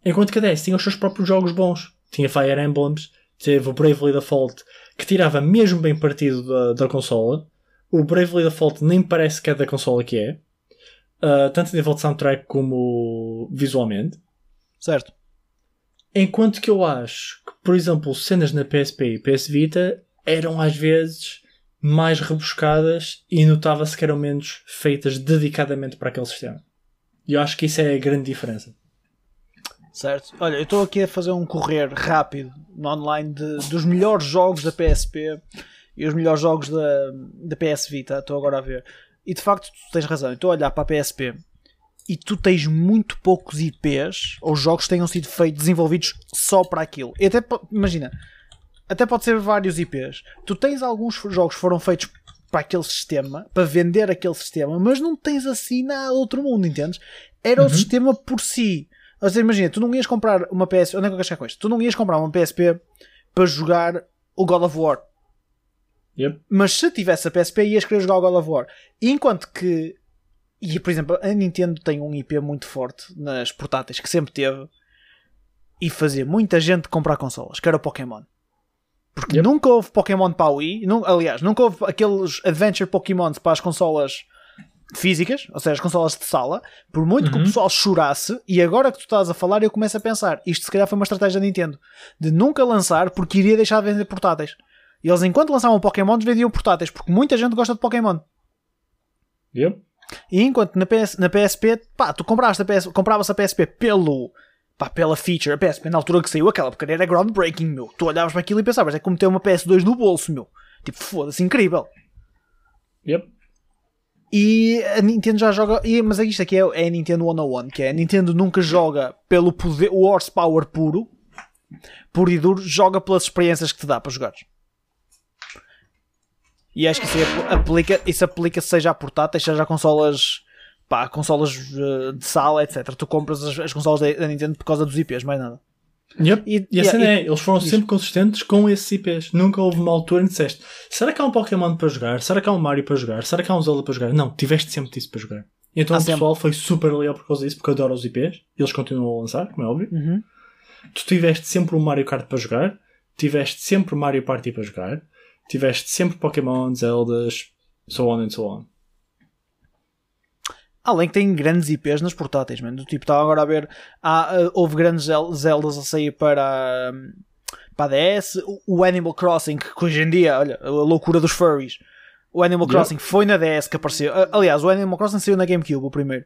enquanto que a DS tinha os seus próprios jogos bons. Tinha Fire Emblems, teve o Bravely Default, que tirava mesmo bem partido da, da consola. O Bravely Default nem parece que é da consola que é. Ah, tanto a nível de soundtrack como visualmente. Certo. Enquanto que eu acho que, por exemplo, cenas na PSP e PS Vita eram às vezes mais rebuscadas e notava-se que eram menos feitas dedicadamente para aquele sistema. E eu acho que isso é a grande diferença. Certo. Olha, eu estou aqui a fazer um correr rápido no online de- dos melhores jogos da PSP e os melhores jogos da, da PS Vita, estou agora a ver. E de facto, tu tens razão. Estou a olhar para a PSP e tu tens muito poucos IPs ou jogos que tenham sido feitos, desenvolvidos só para aquilo. E até, imagina, até pode ser vários IPs. Tu tens alguns jogos que foram feitos para aquele sistema, para vender aquele sistema, mas não tens assim nada outro mundo, entendes? Era uhum. o sistema por si. Ou seja, imagina, tu não ias comprar uma PSP, onde é que eu quero com isto? Tu não ias comprar uma PSP para jogar o God of War. Yep. Mas se tivesse a PSP, ias querer jogar o God of War. enquanto que e, por exemplo, a Nintendo tem um IP muito forte nas portáteis que sempre teve e fazia muita gente comprar consolas, que era o Pokémon. Porque yep. nunca houve Pokémon para a Wii, não, aliás, nunca houve aqueles Adventure Pokémons para as consolas físicas, ou seja, as consolas de sala, por muito uhum. que o uhum. pessoal chorasse, e agora que tu estás a falar, eu começo a pensar, isto se calhar foi uma estratégia da Nintendo, de nunca lançar porque iria deixar de vender portáteis. E eles, enquanto lançavam Pokémon, vendiam portáteis, porque muita gente gosta de Pokémon. Yep. E enquanto na, PS, na PSP, pá, tu compraste a PS, compravas a PSP pelo, pá, pela feature, a PSP na altura que saiu aquela porque era groundbreaking, meu. Tu olhavas para aquilo e pensavas, é como ter uma PS2 no bolso, meu. Tipo, foda-se, incrível. Yep. E a Nintendo já joga. E, mas isto aqui é, é a Nintendo 101, que é a Nintendo nunca joga pelo poder, o horsepower puro, puro e duro, joga pelas experiências que te dá para jogar. E acho que isso aplica, isso aplica seja a portáteis, seja a consolas, pá, consolas eh, de sala, etc. Tu compras as, as consolas da Nintendo por causa dos IPs, mais nada. Yep. E, e a cena é, eles foram sempre consistentes com esses IPs. Nunca houve uma altura em que disseste: será que há um Pokémon para jogar? Será que há um Mario para jogar? Será que há um Zelda para jogar? Não, tiveste sempre disso para jogar. Então há o pessoal sempre. foi super leal por causa disso, porque adora os IPs. E eles continuam a lançar, como é óbvio. Uhum. Tu tiveste sempre um Mario Kart para jogar, tiveste sempre Mario Party para jogar, tiveste sempre Pokémon, Zeldas, so on and so on. Além que tem grandes IPs nas portáteis, mano. Tipo, estava agora a ver. Há, uh, houve grandes Zeldas a sair para, um, para a DS. O, o, Animal Crossing, que hoje em dia, olha, a loucura dos furries. O Animal Crossing yeah. foi na DS que apareceu. Aliás, o Animal Crossing saiu na GameCube, o primeiro.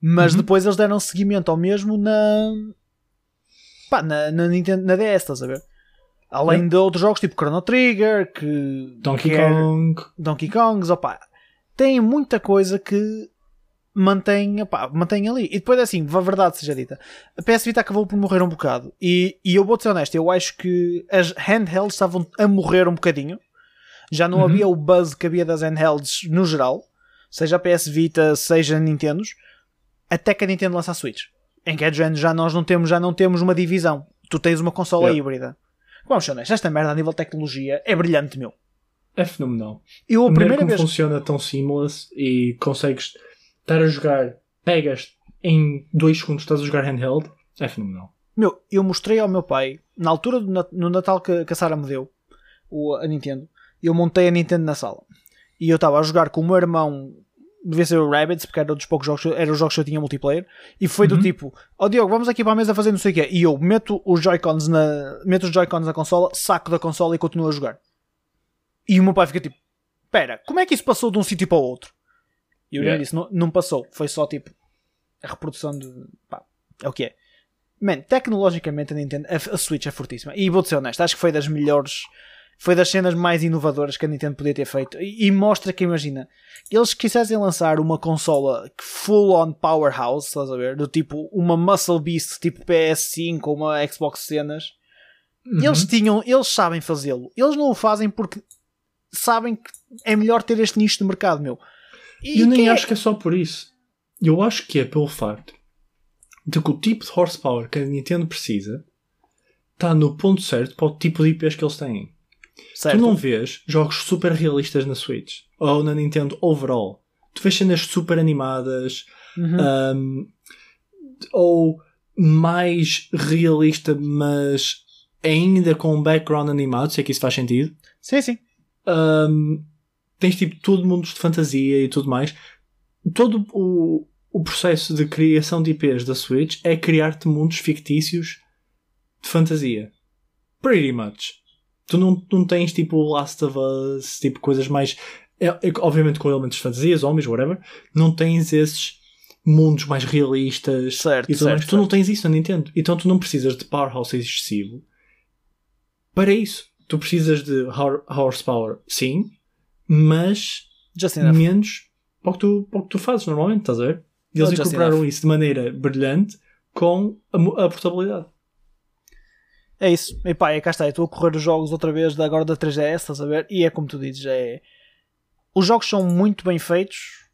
Mas uhum. depois eles deram seguimento ao mesmo na. Pá, na, na, Nintendo, na DS, estás a ver? Além é. de outros jogos tipo Chrono Trigger, que. Donkey que Kong. Donkey Kongs, opá. Tem muita coisa que mantém, opá, mantém ali. E depois é assim, a verdade seja dita. A PS Vita acabou por morrer um bocado. E, e eu vou ser honesto, eu acho que as handhelds estavam a morrer um bocadinho. Já não uhum. havia o buzz que havia das handhelds no geral. Seja a PS Vita, seja a Nintendos. Até que a Nintendo lança a Switch. Em que é já nós não temos, já não temos uma divisão. Tu tens uma consola yeah. híbrida Vamos ser honestos, esta merda a nível de tecnologia é brilhante, meu. É fenomenal. Eu a, a primeira como vez... funciona tão seamless e consegues estar a jogar, pegas em 2 segundos, estás a jogar handheld, é fenomenal. Meu, eu mostrei ao meu pai, na altura do no Natal que, que a Sara me deu, o, a Nintendo, eu montei a Nintendo na sala. E eu estava a jogar com o meu irmão devia ser o Rabbids, porque era um dos poucos jogos, era os jogos que eu tinha multiplayer, e foi uhum. do tipo, ó oh, Diogo, vamos aqui para a mesa fazer não sei o quê, e eu meto os Joy-Cons na, meto os Joy-Cons na consola, saco da consola e continuo a jogar. E o meu pai fica tipo, espera, como é que isso passou de um sítio para o outro? E eu yeah. disse, não, não passou, foi só tipo, a reprodução de, pá, é o que é. Man, tecnologicamente a Nintendo, a, a Switch é fortíssima, e vou ser honesto, acho que foi das melhores foi das cenas mais inovadoras que a Nintendo podia ter feito. E, e mostra que, imagina, eles quisessem lançar uma consola full-on powerhouse, estás a ver? Do tipo uma Muscle Beast tipo PS5 ou uma Xbox cenas. Uhum. Eles tinham, eles sabem fazê-lo. Eles não o fazem porque sabem que é melhor ter este nicho de mercado, meu. E eu nem é... acho que é só por isso. Eu acho que é pelo facto de que o tipo de horsepower que a Nintendo precisa está no ponto certo para o tipo de IPs que eles têm. Certo. Tu não vês jogos super realistas na Switch ou na Nintendo overall. Tu vês cenas super animadas uhum. um, ou mais realista, mas ainda com um background animado, se é que isso faz sentido. Sim, sim. Um, tens tipo todo mundo de fantasia e tudo mais. Todo o, o processo de criação de IPs da Switch é criar-te mundos fictícios de fantasia. Pretty much. Tu não, não tens tipo Last of Us, tipo coisas mais. É, é, obviamente com elementos de fantasia, zombies, whatever. Não tens esses mundos mais realistas certo, e tudo certo, mais. Tu não tens isso na Nintendo. Então tu não precisas de powerhouse excessivo para isso. tu precisas de hor- horsepower, sim, mas menos para o, que tu, para o que tu fazes normalmente, estás a ver? E eles Oh, incorporaram isso de maneira brilhante com a, a portabilidade. É isso. E pá, é cá está. Eu estou a correr os jogos outra vez da, agora da 3DS, estás a ver? E é como tu dizes, é... Os jogos são muito bem feitos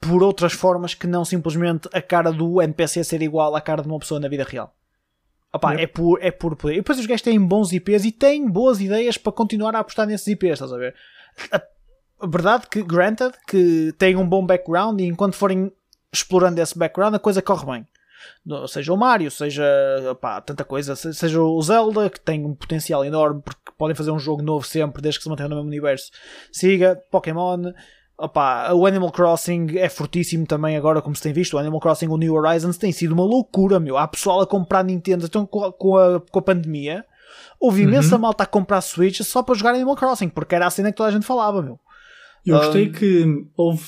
por outras formas que não simplesmente a cara do NPC ser igual à cara de uma pessoa na vida real. Yep. é, por, é por poder. E depois os gajos têm bons IPs e têm boas ideias para continuar a apostar nesses IPs, estás a ver? A, a verdade que, granted, que têm um bom background e enquanto forem explorando esse background a coisa corre bem. Seja o Mario, seja opá, tanta coisa, se- seja o Zelda, que tem um potencial enorme porque podem fazer um jogo novo sempre, desde que se mantenham no mesmo universo. Siga, Pokémon, opá, o Animal Crossing é fortíssimo também agora, como se tem visto. O Animal Crossing, o New Horizons, tem sido uma loucura, meu. Há pessoal a comprar Nintendo, então com a, com a, com a pandemia, houve imensa malta a comprar Switch só para jogar Animal Crossing, porque era a cena que toda a gente falava, meu. Eu Um, gostei que houve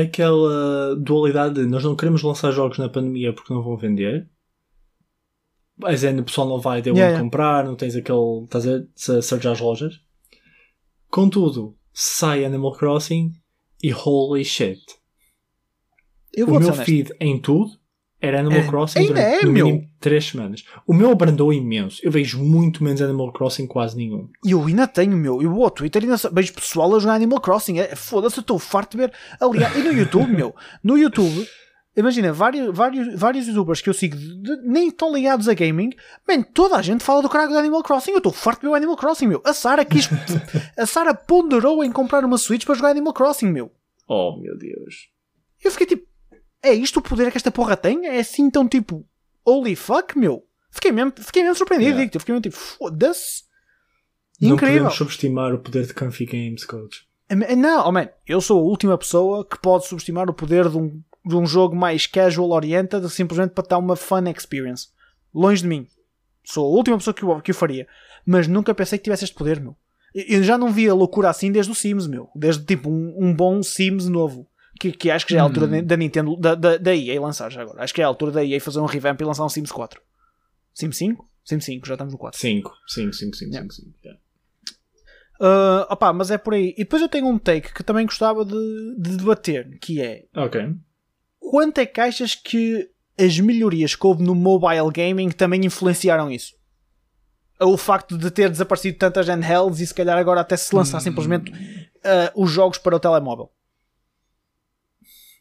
aquela dualidade de nós não queremos lançar jogos na pandemia porque não vão vender. Mas ainda o pessoal não vai ter onde Yeah, comprar, não tens aquele. Estás a surge às lojas. Contudo, sai Animal Crossing e holy shit. Eu O meu honesto. feed em tudo era Animal É, Crossing ainda durante é, meu. 3 semanas. O meu abrandou imenso. Eu vejo muito menos Animal Crossing, quase nenhum. E eu ainda tenho, meu. Eu vou ao Twitter e ainda vejo pessoal a jogar Animal Crossing. É, Foda-se, eu estou farto de ver. Aliás, e no YouTube, meu. No YouTube, imagina, vários, vários, vários youtubers que eu sigo de- de- nem estão ligados a gaming. Man, toda a gente fala do caralho do Animal Crossing. Eu estou farto de ver o Animal Crossing, meu. A Sara quis. a Sara ponderou em comprar uma Switch para jogar Animal Crossing, meu. Oh meu Deus. Eu fiquei tipo. É isto o poder que esta porra tem? É assim tão tipo. Holy fuck, meu. Fiquei mesmo, fiquei mesmo surpreendido, Yeah. fiquei mesmo tipo, foda-se. Não Incrível. podemos subestimar o poder de Comfy Games, coach. Não, oh man, eu sou a última pessoa que pode subestimar o poder de um, de um jogo mais casual oriented simplesmente para dar uma fun experience. Longe de mim. Sou a última pessoa que o, que o faria. Mas nunca pensei que tivesse este poder, meu. Eu já não vi a loucura assim desde o Sims, meu. Desde tipo um, um bom Sims novo. Que, que acho que já é a altura da, da Nintendo, da, da, da EA lançar já agora. Acho que é a altura da EA fazer um revamp e lançar um Sims 4. Sims 5? Sims 5, já estamos no 4. 5, 5, 5, 5, Yeah. 5, 5. Uh, opá, mas é por aí. E depois eu tenho um take que também gostava de, de debater, que é Ok. quanto é que achas que as melhorias que houve no mobile gaming também influenciaram isso? O facto de ter desaparecido tantas handhelds e se calhar agora até se lançar simplesmente uh, os jogos para o telemóvel.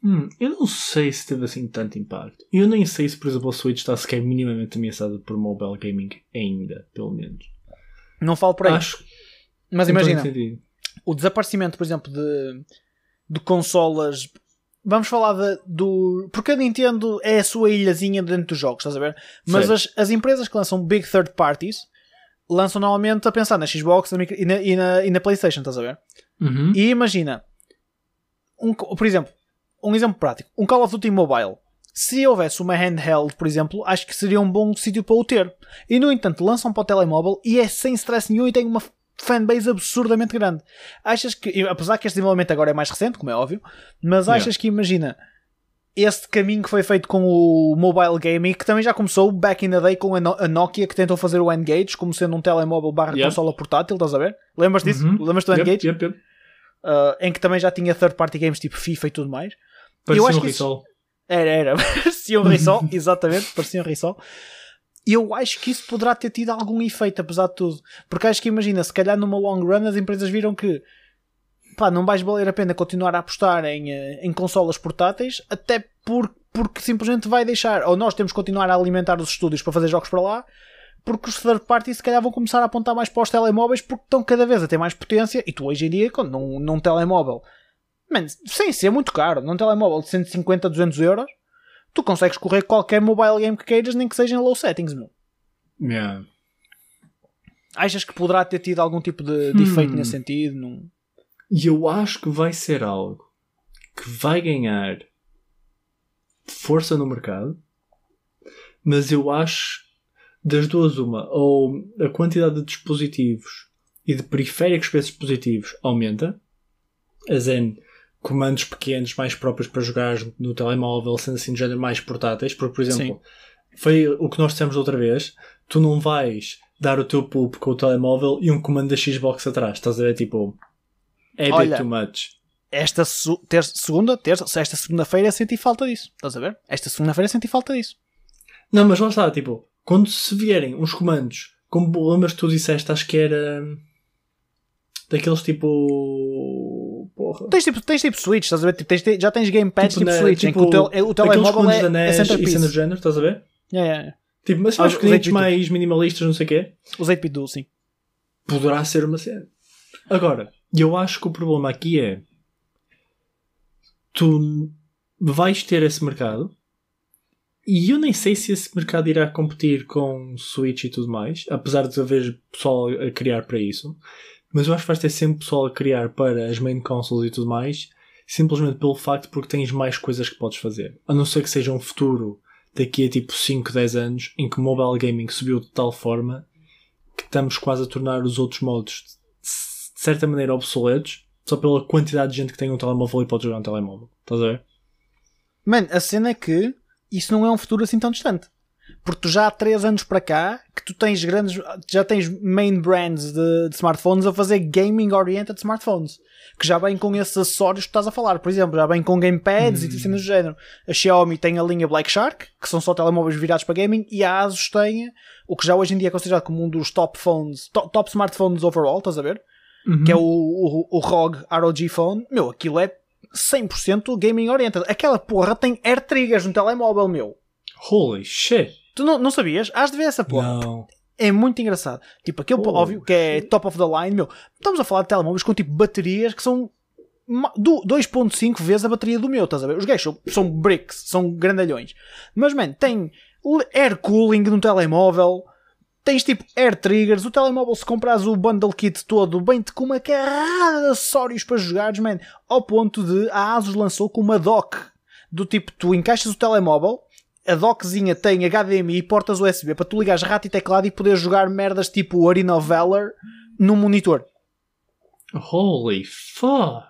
Hum, eu não sei se teve assim tanto impacto. Eu nem sei se, por exemplo, a Switch está sequer minimamente ameaçada por mobile gaming ainda, pelo menos. Não falo por aí. Acho mas tô imagina, o desaparecimento, por exemplo, de, de consolas. Vamos falar de- do. Porque a Nintendo é a sua ilhazinha dentro dos jogos, estás a ver? Mas as, as empresas que lançam big third parties lançam normalmente a pensar na Xbox e, na, e, na, e na PlayStation, estás a ver? Uhum. E imagina, um, por exemplo, um exemplo prático: um Call of Duty Mobile. Se houvesse uma handheld, por exemplo, acho que seria um bom sítio para o ter. E no entanto, lançam para o telemóvel e é sem stress nenhum e tem uma fanbase absurdamente grande. Achas que, apesar que este desenvolvimento agora é mais recente, como é óbvio, mas Yeah. achas que imagina este caminho que foi feito com o mobile gaming, que também já começou back in the day com a, No- a Nokia que tentou fazer o N-Gage como sendo um telemóvel barra Yep. consola portátil, estás a ver? Lembras disso? Uhum. Lembras do Yep, N-Gage? yep, yep. Uh, em que também já tinha third party games tipo FIFA e tudo mais. Parecia acho um risol. Era, era. parecia um risol, exatamente, parecia um risol. E eu acho que isso poderá ter tido algum efeito, apesar de tudo. Porque acho que imagina, se calhar numa long run as empresas viram que pá, não vais valer a pena continuar a apostar em, eh, em consolas portáteis, até por, porque simplesmente vai deixar, ou nós temos que continuar a alimentar os estúdios para fazer jogos para lá, porque os third parties se calhar vão começar a apontar mais para os telemóveis porque estão cada vez a ter mais potência e tu hoje em dia, quando num, num telemóvel, man, sem ser muito caro, num telemóvel de 150, 200 euros, tu consegues correr qualquer mobile game que queiras, nem que seja em low settings, meu. Yeah. Achas que poderá ter tido algum tipo de, de efeito Hum. nesse sentido? Num... E eu acho que vai ser algo que vai ganhar força no mercado, mas eu acho das duas uma, ou a quantidade de dispositivos e de periféricos para esses dispositivos aumenta, as em comandos pequenos mais próprios para jogar no telemóvel, sendo assim de género mais portáteis, porque por exemplo, foi o que nós dissemos outra vez, tu não vais dar o teu pulpo com o telemóvel e um comando da Xbox atrás. Estás a ver? Tipo, é a bit too much. Esta terça, segunda, terça, se esta segunda-feira senti falta disso. Estás a ver? Esta segunda-feira senti falta disso. Não, mas lá está, tipo, quando se vierem uns comandos, como lembras que tu disseste, acho que era hum, daqueles tipo. Porra. Tens tipo, tens tipo Switch, estás a ver? Tipo, tens- já tens gamepads tipo, na- Switch, em que o, tel, o aqueles telemóvel é, é NES e centerpiece. cena do género, estás a ver? Yeah, yeah. Tipo, mas Ah, mais os pequenitos, 8-bit. mais minimalistas, não sei o quê, Os 8-bit dual, sim. poderá ser uma cena. Agora, eu acho que o problema aqui é tu vais ter esse mercado e eu nem sei se esse mercado irá competir com Switch e tudo mais, apesar de haver pessoal a criar para isso. Mas eu acho que vais ter sempre pessoal a criar para as main consoles e tudo mais, simplesmente pelo facto porque tens mais coisas que podes fazer. A não ser que seja um futuro daqui a tipo 5, 10 anos em que mobile gaming subiu de tal forma que estamos quase a tornar os outros modos de certa maneira obsoletos só pela quantidade de gente que tem um telemóvel e pode jogar um telemóvel. Estás a ver? Mano, a cena é que isso não é um futuro assim tão distante. Porque tu já há 3 anos para cá que tu tens grandes. Já tens main brands de, de smartphones a fazer gaming oriented smartphones. Que já vêm com esses acessórios que tu estás a falar. Por exemplo, já vêm com gamepads e tipo cenas do género. A Xiaomi tem a linha Black Shark, que são só telemóveis virados para gaming, e a Asus tem o que já hoje em dia é considerado como um dos top phones, top, top smartphones overall, estás a ver? que é o, o, o ROG ROG Phone, meu, aquilo é 100% gaming oriented. Aquela porra tem air triggers no telemóvel, meu. Holy shit! Tu não, não sabias? Has de ver essa porra. Não. É muito engraçado. Tipo, aquele, Oh, óbvio, que é top of the line, meu. Estamos a falar de telemóveis com tipo baterias que são ma- do- 2.5 vezes a bateria do meu, estás a ver? Os gajos são, são bricks, são grandalhões. Mas, man, tem air cooling no telemóvel, tens tipo air triggers, o telemóvel se compras o bundle kit todo, bem-te com uma carrada de acessórios para jogares, man, ao ponto de a Asus lançou com uma dock, do tipo, tu encaixas o telemóvel, a dockzinha tem HDMI e portas USB para tu ligares rato e teclado e poderes jogar merdas tipo Arena of Valor no monitor. Holy fuck!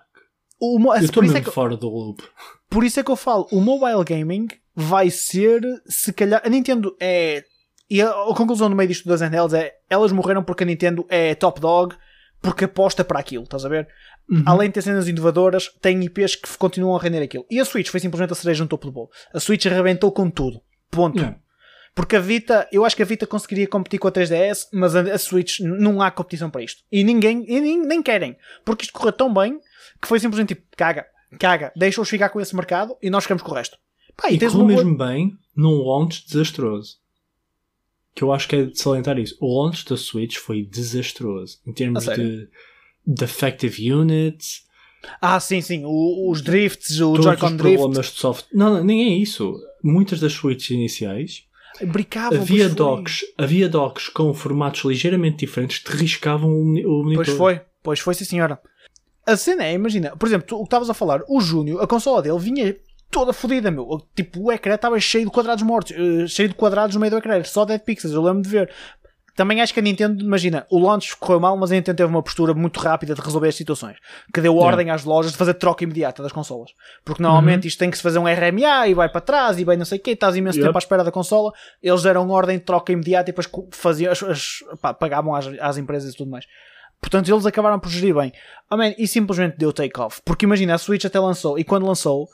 O Eu estou isso mesmo é que, fora do loop. por isso é que eu falo, o mobile gaming vai ser, se calhar, a Nintendo é. E a, a conclusão no meio disto das handhelds é elas morreram porque a Nintendo é top dog porque aposta para aquilo, estás a ver? Uhum. Além de ter cenas inovadoras, tem IPs que continuam a render aquilo. E a Switch foi simplesmente a cereja no topo do bolo. A Switch arrebentou com tudo. Ponto. Porque a Vita, eu acho que a Vita conseguiria competir com a 3DS, mas a, Switch não há competição para isto. E ninguém, e nem, nem querem. Porque isto correu tão bem que foi simplesmente tipo, caga, caga, deixa-os ficar com esse mercado e nós ficamos com o resto. Pá, e, E correu uma boa- mesmo bem num launch desastroso. Que eu acho que é de salientar isso. O launch da Switch foi desastroso. Em termos de defective units, Ah, sim, sim, o- os drifts, o Joy-Con os drift, problemas de software. Não, não, nem é isso. Muitas das Switches iniciais brincava, havia foi. docks, havia docks com formatos ligeiramente diferentes que te riscavam o, moni- o monitor. Pois foi, pois foi, sim senhora. A cena é, imagina, por exemplo, tu, o que estavas a falar, o Júnior, a consola dele vinha toda fodida, meu. Tipo, o ecrã estava cheio de quadrados mortos, eh, cheio de quadrados no meio do ecrã, só dead pixels, eu lembro de ver. Também acho que a Nintendo, imagina, o launch correu mal, mas a Nintendo teve uma postura muito rápida de resolver as situações. Que deu ordem às lojas de fazer troca imediata das consolas. Porque normalmente isto tem que se fazer um RMA e vai para trás e vai não sei o quê, estás imenso Yep. tempo à espera da consola. Eles deram ordem de troca imediata e depois faziam, as, as- pá, pagavam às, às empresas e tudo mais. Portanto, eles acabaram por gerir bem. Oh, man, e simplesmente deu take-off. Porque imagina, a Switch até lançou, e quando lançou,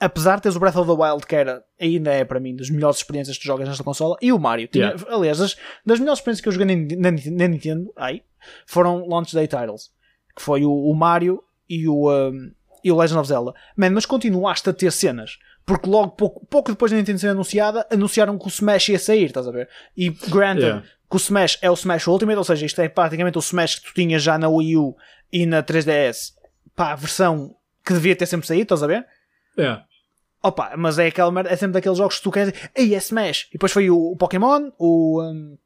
apesar de teres o Breath of the Wild, que era, ainda é para mim, das melhores experiências que tu jogas nesta consola, e o Mario. Tinha, Yeah. Aliás, das, das melhores experiências que eu joguei na, na- Nintendo, ai, foram Launch Day Titles. Que foi o, o Mario e o, um, e o Legend of Zelda. Man, mas continuaste a ter cenas. Porque logo, pouco, pouco depois da Nintendo ser anunciada, anunciaram que o Smash ia sair, estás a ver? E granted, Yeah. que o Smash é o Smash Ultimate, ou seja, isto é praticamente o Smash que tu tinhas já na Wii U e na 3DS. Pá, a versão que devia ter sempre saído, estás a ver? É. Opa, mas é aquela merda, é sempre daqueles jogos que tu queres dizer, ei, é Smash. E depois foi o, o Pokémon, o. um,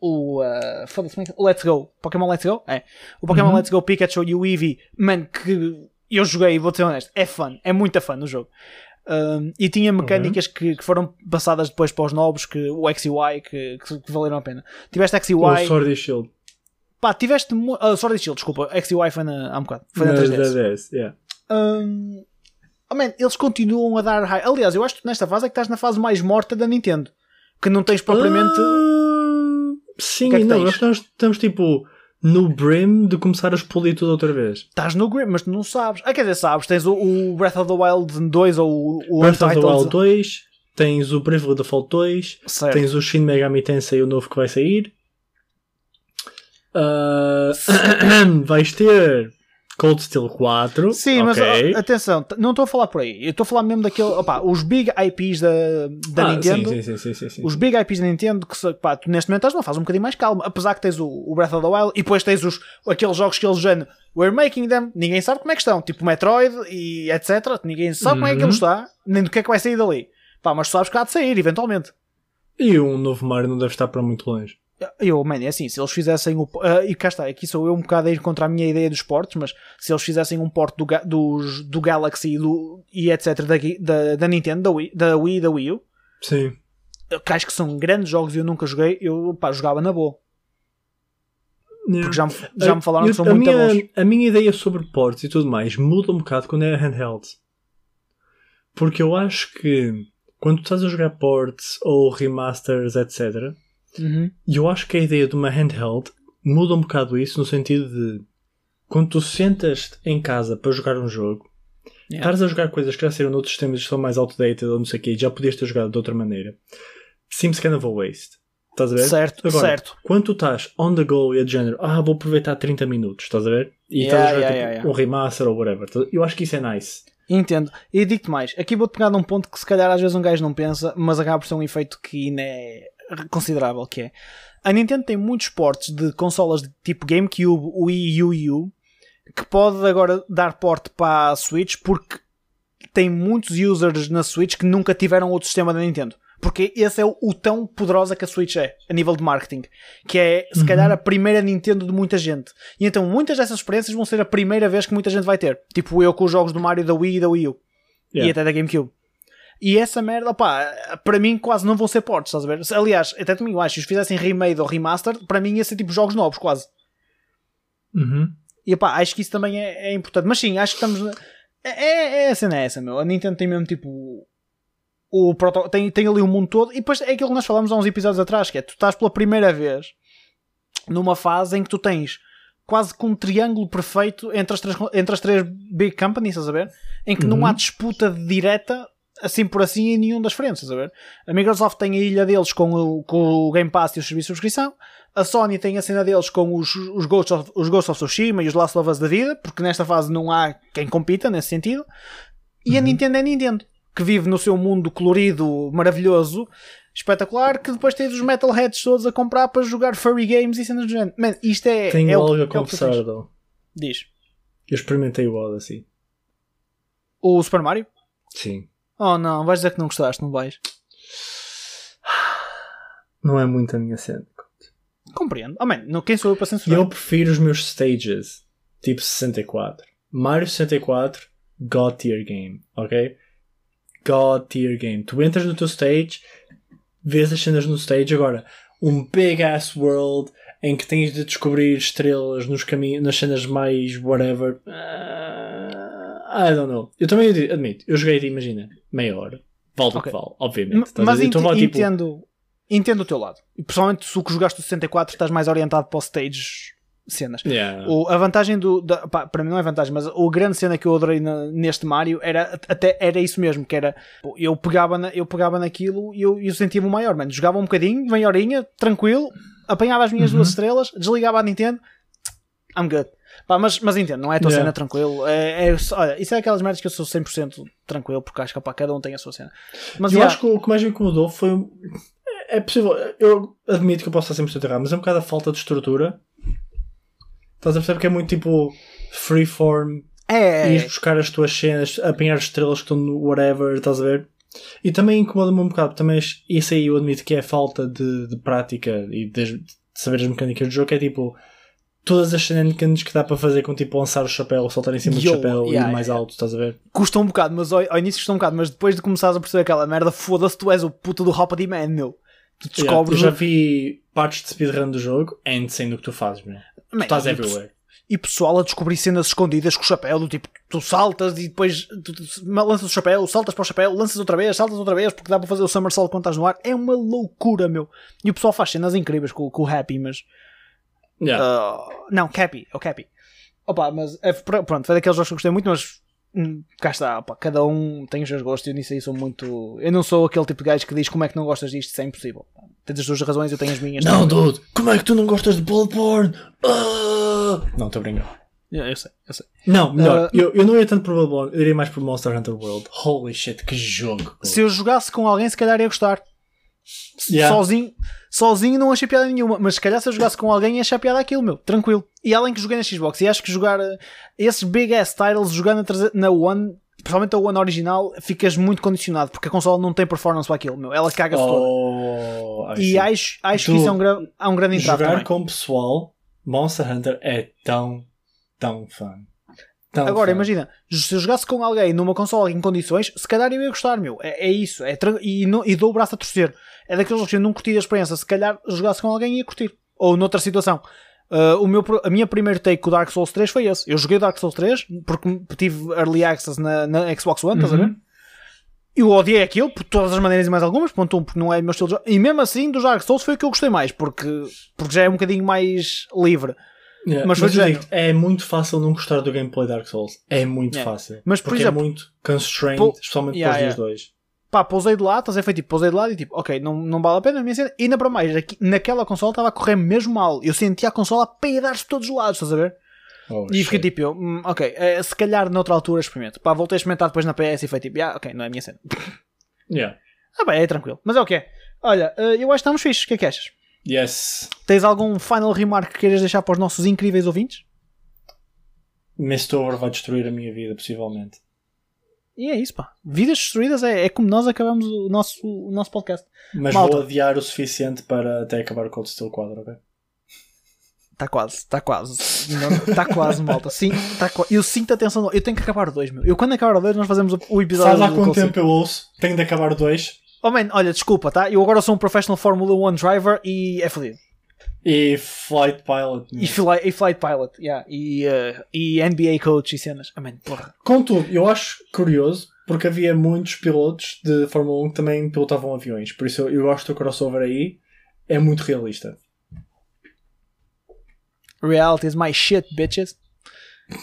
o. Uh, foda-se, como é o Let's Go. Pokémon Let's Go? É. O Pokémon Uhum. Let's Go Pikachu e o Eevee, man, que eu joguei, vou ser honesto, é fun, é muita fun no jogo. Um, e tinha mecânicas que, que foram passadas depois para os novos, que, o X e o Y, que, que, que valeram a pena. Tiveste X e O Y, Sword e Shield. pá, tiveste. ah, Sword and Shield, desculpa, X e Y foi na, há um bocado, foi na Nas 3DS. 10, yeah. Hum, oh man, eles continuam a dar high. Aliás, eu acho que nesta fase é que estás na fase mais morta da Nintendo. Que não tens propriamente. Ah, Sim, que é que não, nós estamos, estamos tipo no brim de começar a expolir tudo outra vez. Estás no Grim, mas não sabes. Ah, quer dizer, sabes, tens o, o Breath of the Wild 2 ou o, Breath of the Untitled. Wild 2, tens o Bravely Default 2, Certo. tens o Shin Megami Tensei, o novo que vai sair. Ah, vais ter Cold Steel 4. Sim, mas ok. ó, atenção, não estou a falar por aí. Eu estou a falar mesmo daquele. Opá, os big IPs da, da Ah, Nintendo. Sim, sim, sim, sim, sim. Os big IPs da Nintendo que pá, tu neste momento estás numa fase um bocadinho mais calma, apesar que tens o, o Breath of the Wild e depois tens os, aqueles jogos que eles género We're making them, ninguém sabe como é que estão, tipo Metroid e etc. Ninguém sabe como é que Uhum. ele está, nem do que é que vai sair dali. Pá, mas tu sabes que há de sair, eventualmente. E um novo Mario não deve estar para muito longe. Eu, man, é assim, se eles fizessem o. ah, e cá está, aqui sou eu um bocado a ir contra a minha ideia dos portos, mas se eles fizessem um porto do, dos, do Galaxy e, do, e etc. Da, da, da Nintendo, da Wii, da Wii e da Wii U, Sim. que acho que são grandes jogos e eu nunca joguei, eu pá, jogava na boa. Porque já me, já me falaram Eu- que são a muito minha, bons. A minha ideia sobre ports e tudo mais muda um bocado quando é handheld. Porque eu acho que quando tu estás a jogar ports ou remasters, etc., Uhum. e eu acho que a ideia de uma handheld muda um bocado isso no sentido de quando tu sentas em casa para jogar um jogo, Yeah. estás a jogar coisas que já saíram noutros sistemas e são mais outdated ou não sei o quê, já podias ter jogado de outra maneira, seems kind of a waste. Estás a ver? Certo, Agora, certo. Quando tu estás on the go e é de género, ah, vou aproveitar 30 minutos, estás a ver? E Yeah, estás a jogar yeah, tipo, um remaster ou whatever. Eu acho que isso é nice. Entendo. E digo-te mais, aqui vou-te pegar num ponto que se calhar às vezes um gajo não pensa, mas acaba por ser um efeito que ainda é considerável, que é a Nintendo tem muitos portes de consolas de tipo GameCube, Wii e U, que pode agora dar porte para a Switch porque tem muitos users na Switch que nunca tiveram outro sistema da Nintendo. Porque esse é o, o tão poderosa que a Switch é, a nível de marketing. Que é, se calhar, a primeira Nintendo de muita gente. E então, muitas dessas experiências vão ser a primeira vez que muita gente vai ter. Tipo eu com os jogos do Mario da Wii e da Wii U. E Yeah. até da GameCube. E essa merda, pá, para mim quase não vão ser portes, estás a ver? Aliás, até também eu acho, se os fizessem remade ou remaster, para mim ia ser tipo jogos novos, quase. Uhum. E pá, acho que isso também é, é importante. Mas sim, acho que estamos. É, é, é a cena é essa, meu. A Nintendo tem mesmo tipo. O proto... tem, tem ali o mundo todo. E depois é aquilo que nós falamos há uns episódios atrás: que é tu estás pela primeira vez numa fase em que tu tens quase que um triângulo perfeito entre as três, entre as três big companies, estás a ver? Em que não Uhum. há disputa direta, assim por assim, em nenhum das frentes, estás a ver? A Microsoft tem a ilha deles com o, com o Game Pass e os serviços de subscrição. A Sony tem a cena deles com os, os, Ghosts of, os Ghosts of Tsushima e os Last of Us da vida, porque nesta fase não há quem compita nesse sentido. E a Nintendo é Nintendo, que vive no seu mundo colorido, maravilhoso, espetacular, que depois tens os metalheads todos a comprar para jogar furry games e cenas do género. Man, isto é. Tenho é o- algo é a confessar, though. Diz. Eu experimentei o Odyssey. O Super Mario? Sim. Oh não, vais dizer que não gostaste, não vais? Não é muito a minha cena. Compreendo. Oh man, não, quem sou eu para censurar? eu prefiro os meus stages, tipo 64. Mario 64, God tier game, ok? God tier game. Tu entras no teu stage, vês as cenas no stage, agora, um big ass world em que tens de descobrir estrelas nos caminhos, nas cenas mais whatever. I don't know. Eu também admito, eu joguei, imagina, meia hora. Vale o Ok. que vale, obviamente. M- Mas ent Então tipo, entendo, entendo o teu lado. E pessoalmente, se o que jogaste o 64 estás mais orientado para o stage cenas. yeah. O- a vantagem do. da- pá, para mim não é vantagem, mas a grande cena que eu adorei na- neste Mario era até era isso mesmo, que era eu pegava, na- eu pegava naquilo e eu, eu sentia-me o maior, mano. Jogava um bocadinho, meia horinha, tranquilo, apanhava as minhas Uhum. duas estrelas, desligava a Nintendo, I'm good. Pá, mas, mas entendo, não é a tua Yeah. cena tranquilo. É, é- olha, isso é aquelas merdas que eu sou 100% tranquilo, porque acho que pá, cada um tem a sua cena. Mas eu yeah, acho que o que mais me incomodou foi. É é possível, eu admito que eu posso estar 100% errado, mas é um bocado a falta de estrutura. Estás a perceber que é muito tipo freeform, é, ires buscar as tuas cenas, apanhar as estrelas que estão no whatever, estás a ver? E também incomoda-me um bocado, também isso aí eu admito que é a falta de, de prática e de, de saber as mecânicas do jogo, é tipo todas as shenanigans que dá para fazer com tipo lançar o chapéu, saltar em cima do Yo, chapéu e yeah, ir mais yeah. alto, estás a ver? custa um bocado, mas ao, ao início custa um bocado, mas depois de começares a perceber aquela merda, foda-se, tu és o puto do Hop Man, meu. Tu descobres. eu já vi partes de speedrun do jogo, é insane o que tu fazes, meu. Man, Tu estás e, everywhere. e pessoal a descobrir cenas escondidas com o chapéu, do tipo, tu saltas e depois tu, tu, lanças o chapéu, saltas para o chapéu, lanças outra vez, saltas outra vez, porque dá para fazer o somersault quando estás no ar. É uma loucura, meu. E o pessoal faz cenas incríveis com, com o Happy, mas. Yeah. Uh, não, Cappy, é o Cappy. Opa, mas é, pronto, foi daqueles jogos que eu gostei muito, mas hum, cá está, opa, cada um tem os seus gostos. Eu nisso aí sou muito. Eu não sou aquele tipo de gajo que diz como é que não gostas disto, isso é impossível. Tens as tuas razões, eu tenho as minhas. Não, dude, como é que tu não gostas de Bloodborne? Ah! Não, estou brincando. Eu, eu sei, eu sei. Não, melhor, uh, eu, eu não ia tanto por Bloodborne, eu iria mais por Monster Hunter World. Holy shit, que jogo! Se eu jogasse com alguém, se calhar ia gostar. Yeah. Sozinho, sozinho não achei piada nenhuma, mas se calhar se eu jogasse com alguém ia achar piada aquilo, meu, tranquilo. E além que joguei na Xbox, e acho que jogar uh, esses big ass titles jogando na One, principalmente a One original, ficas muito condicionado porque a console não tem performance para aquilo, meu, ela caga-se oh, toda. E acho, acho tu, que isso é um, gra é um grande entrave. Jogar também. com pessoal, Monster Hunter é tão, tão fun. Tão Agora, fun. imagina, se eu jogasse com alguém numa console em condições, se calhar eu ia gostar, meu. É, é isso. É e, no, e dou o braço a torcer. É daqueles que eu não curti a experiência. Se calhar jogasse com alguém ia curtir. Ou noutra situação. Uh, o meu, a minha primeira take com o Dark Souls 3 foi esse. Eu joguei Dark Souls 3 porque tive Early Access na, na Xbox One, uhum. estás a ver? Eu odiei aquilo por todas as maneiras e mais algumas, ponto um, porque não é o meu estilo de jogo. E mesmo assim, do Dark Souls foi o que eu gostei mais, porque, porque já é um bocadinho mais livre. Yeah. Mas, mas digo, é muito fácil não gostar do gameplay Dark Souls. É muito yeah. fácil. Mas, por porque é exemplo, é muito constrained, especialmente yeah, para os yeah. dois. Pá, pousei de lado, estás a? Tipo, pousei de lado e tipo, ok, não, não vale a pena a minha cena. E ainda para mais, aqui, naquela consola estava a correr mesmo mal. Eu sentia a consola a peidar-se todos os lados, estás a ver? Oh, e fiquei tipo, eu, hum, ok, é, se calhar noutra altura experimento. Pá, voltei a experimentar depois na PS e foi tipo, ah, ok, não é a minha cena. Yeah. Ah, bem, é tranquilo. Mas é o que é. Olha, eh, eu acho que estamos fixos. O que é que achas? Yes. Tens algum final remark que queiras deixar para os nossos incríveis ouvintes? Mistover vai destruir a minha vida, possivelmente. E é isso, pá. Vidas destruídas é, é como nós acabamos o nosso, o nosso podcast. Mas Malta. vou adiar o suficiente para até acabar o Cold Steel 4, ok? Está quase, está quase. Está quase, malta. Sim, tá eu sinto a tensão. Eu tenho que acabar o 2, meu. Eu quando acabar o 2, nós fazemos o episódio. Faz há quanto tempo eu ouço? Tenho de acabar o 2. Oh man, olha, desculpa, tá? Eu agora sou um professional Formula 1 driver e é fodido. E Flight Pilot. E, fly, e Flight Pilot, yeah. E, uh, e NBA Coach e cenas. Amém, porra. Contudo, eu acho curioso porque havia muitos pilotos de Fórmula 1 que também pilotavam aviões. Por isso eu, eu gosto do crossover aí. É muito realista. Reality is my shit, bitches.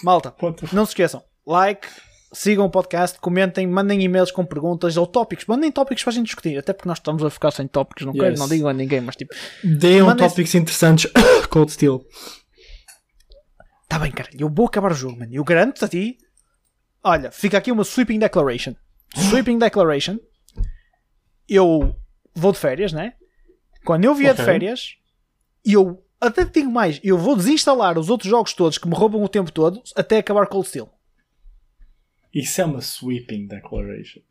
Malta, não se esqueçam. Like, sigam o podcast, comentem, mandem e-mails com perguntas ou tópicos. Mandem tópicos para a gente discutir, até porque nós estamos a ficar sem tópicos, não yes. quero, não digam a ninguém, mas tipo. Deem tópicos interessantes. Cold Steel. Tá bem, cara, eu vou acabar o jogo, mano. Eu garanto-te a ti. Olha, fica aqui uma sweeping declaration. Sweeping declaration. Eu vou de férias, né? Quando eu vier okay. de férias, eu até digo mais, eu vou desinstalar os outros jogos todos que me roubam o tempo todo até acabar Cold Steel. Isso é uma sweeping declaration.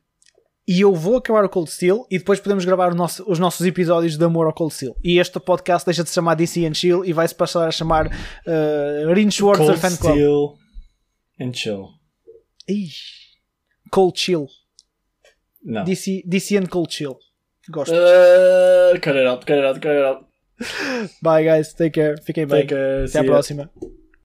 E eu vou acabar o Cold Steel e depois podemos gravar nosso, os nossos episódios de amor ao Cold Steel. E este podcast deixa de se chamar DC and Chill e vai-se passar a chamar uh, Rin Schwarzer Fan Club. Cold Steel and Chill. Ixi. Cold Chill. Não. DC, DC and Cold Chill. Gosto. Uh, cut it out, cut it out, cut it out. Bye guys, take care. Fiquem bem. Até a próxima.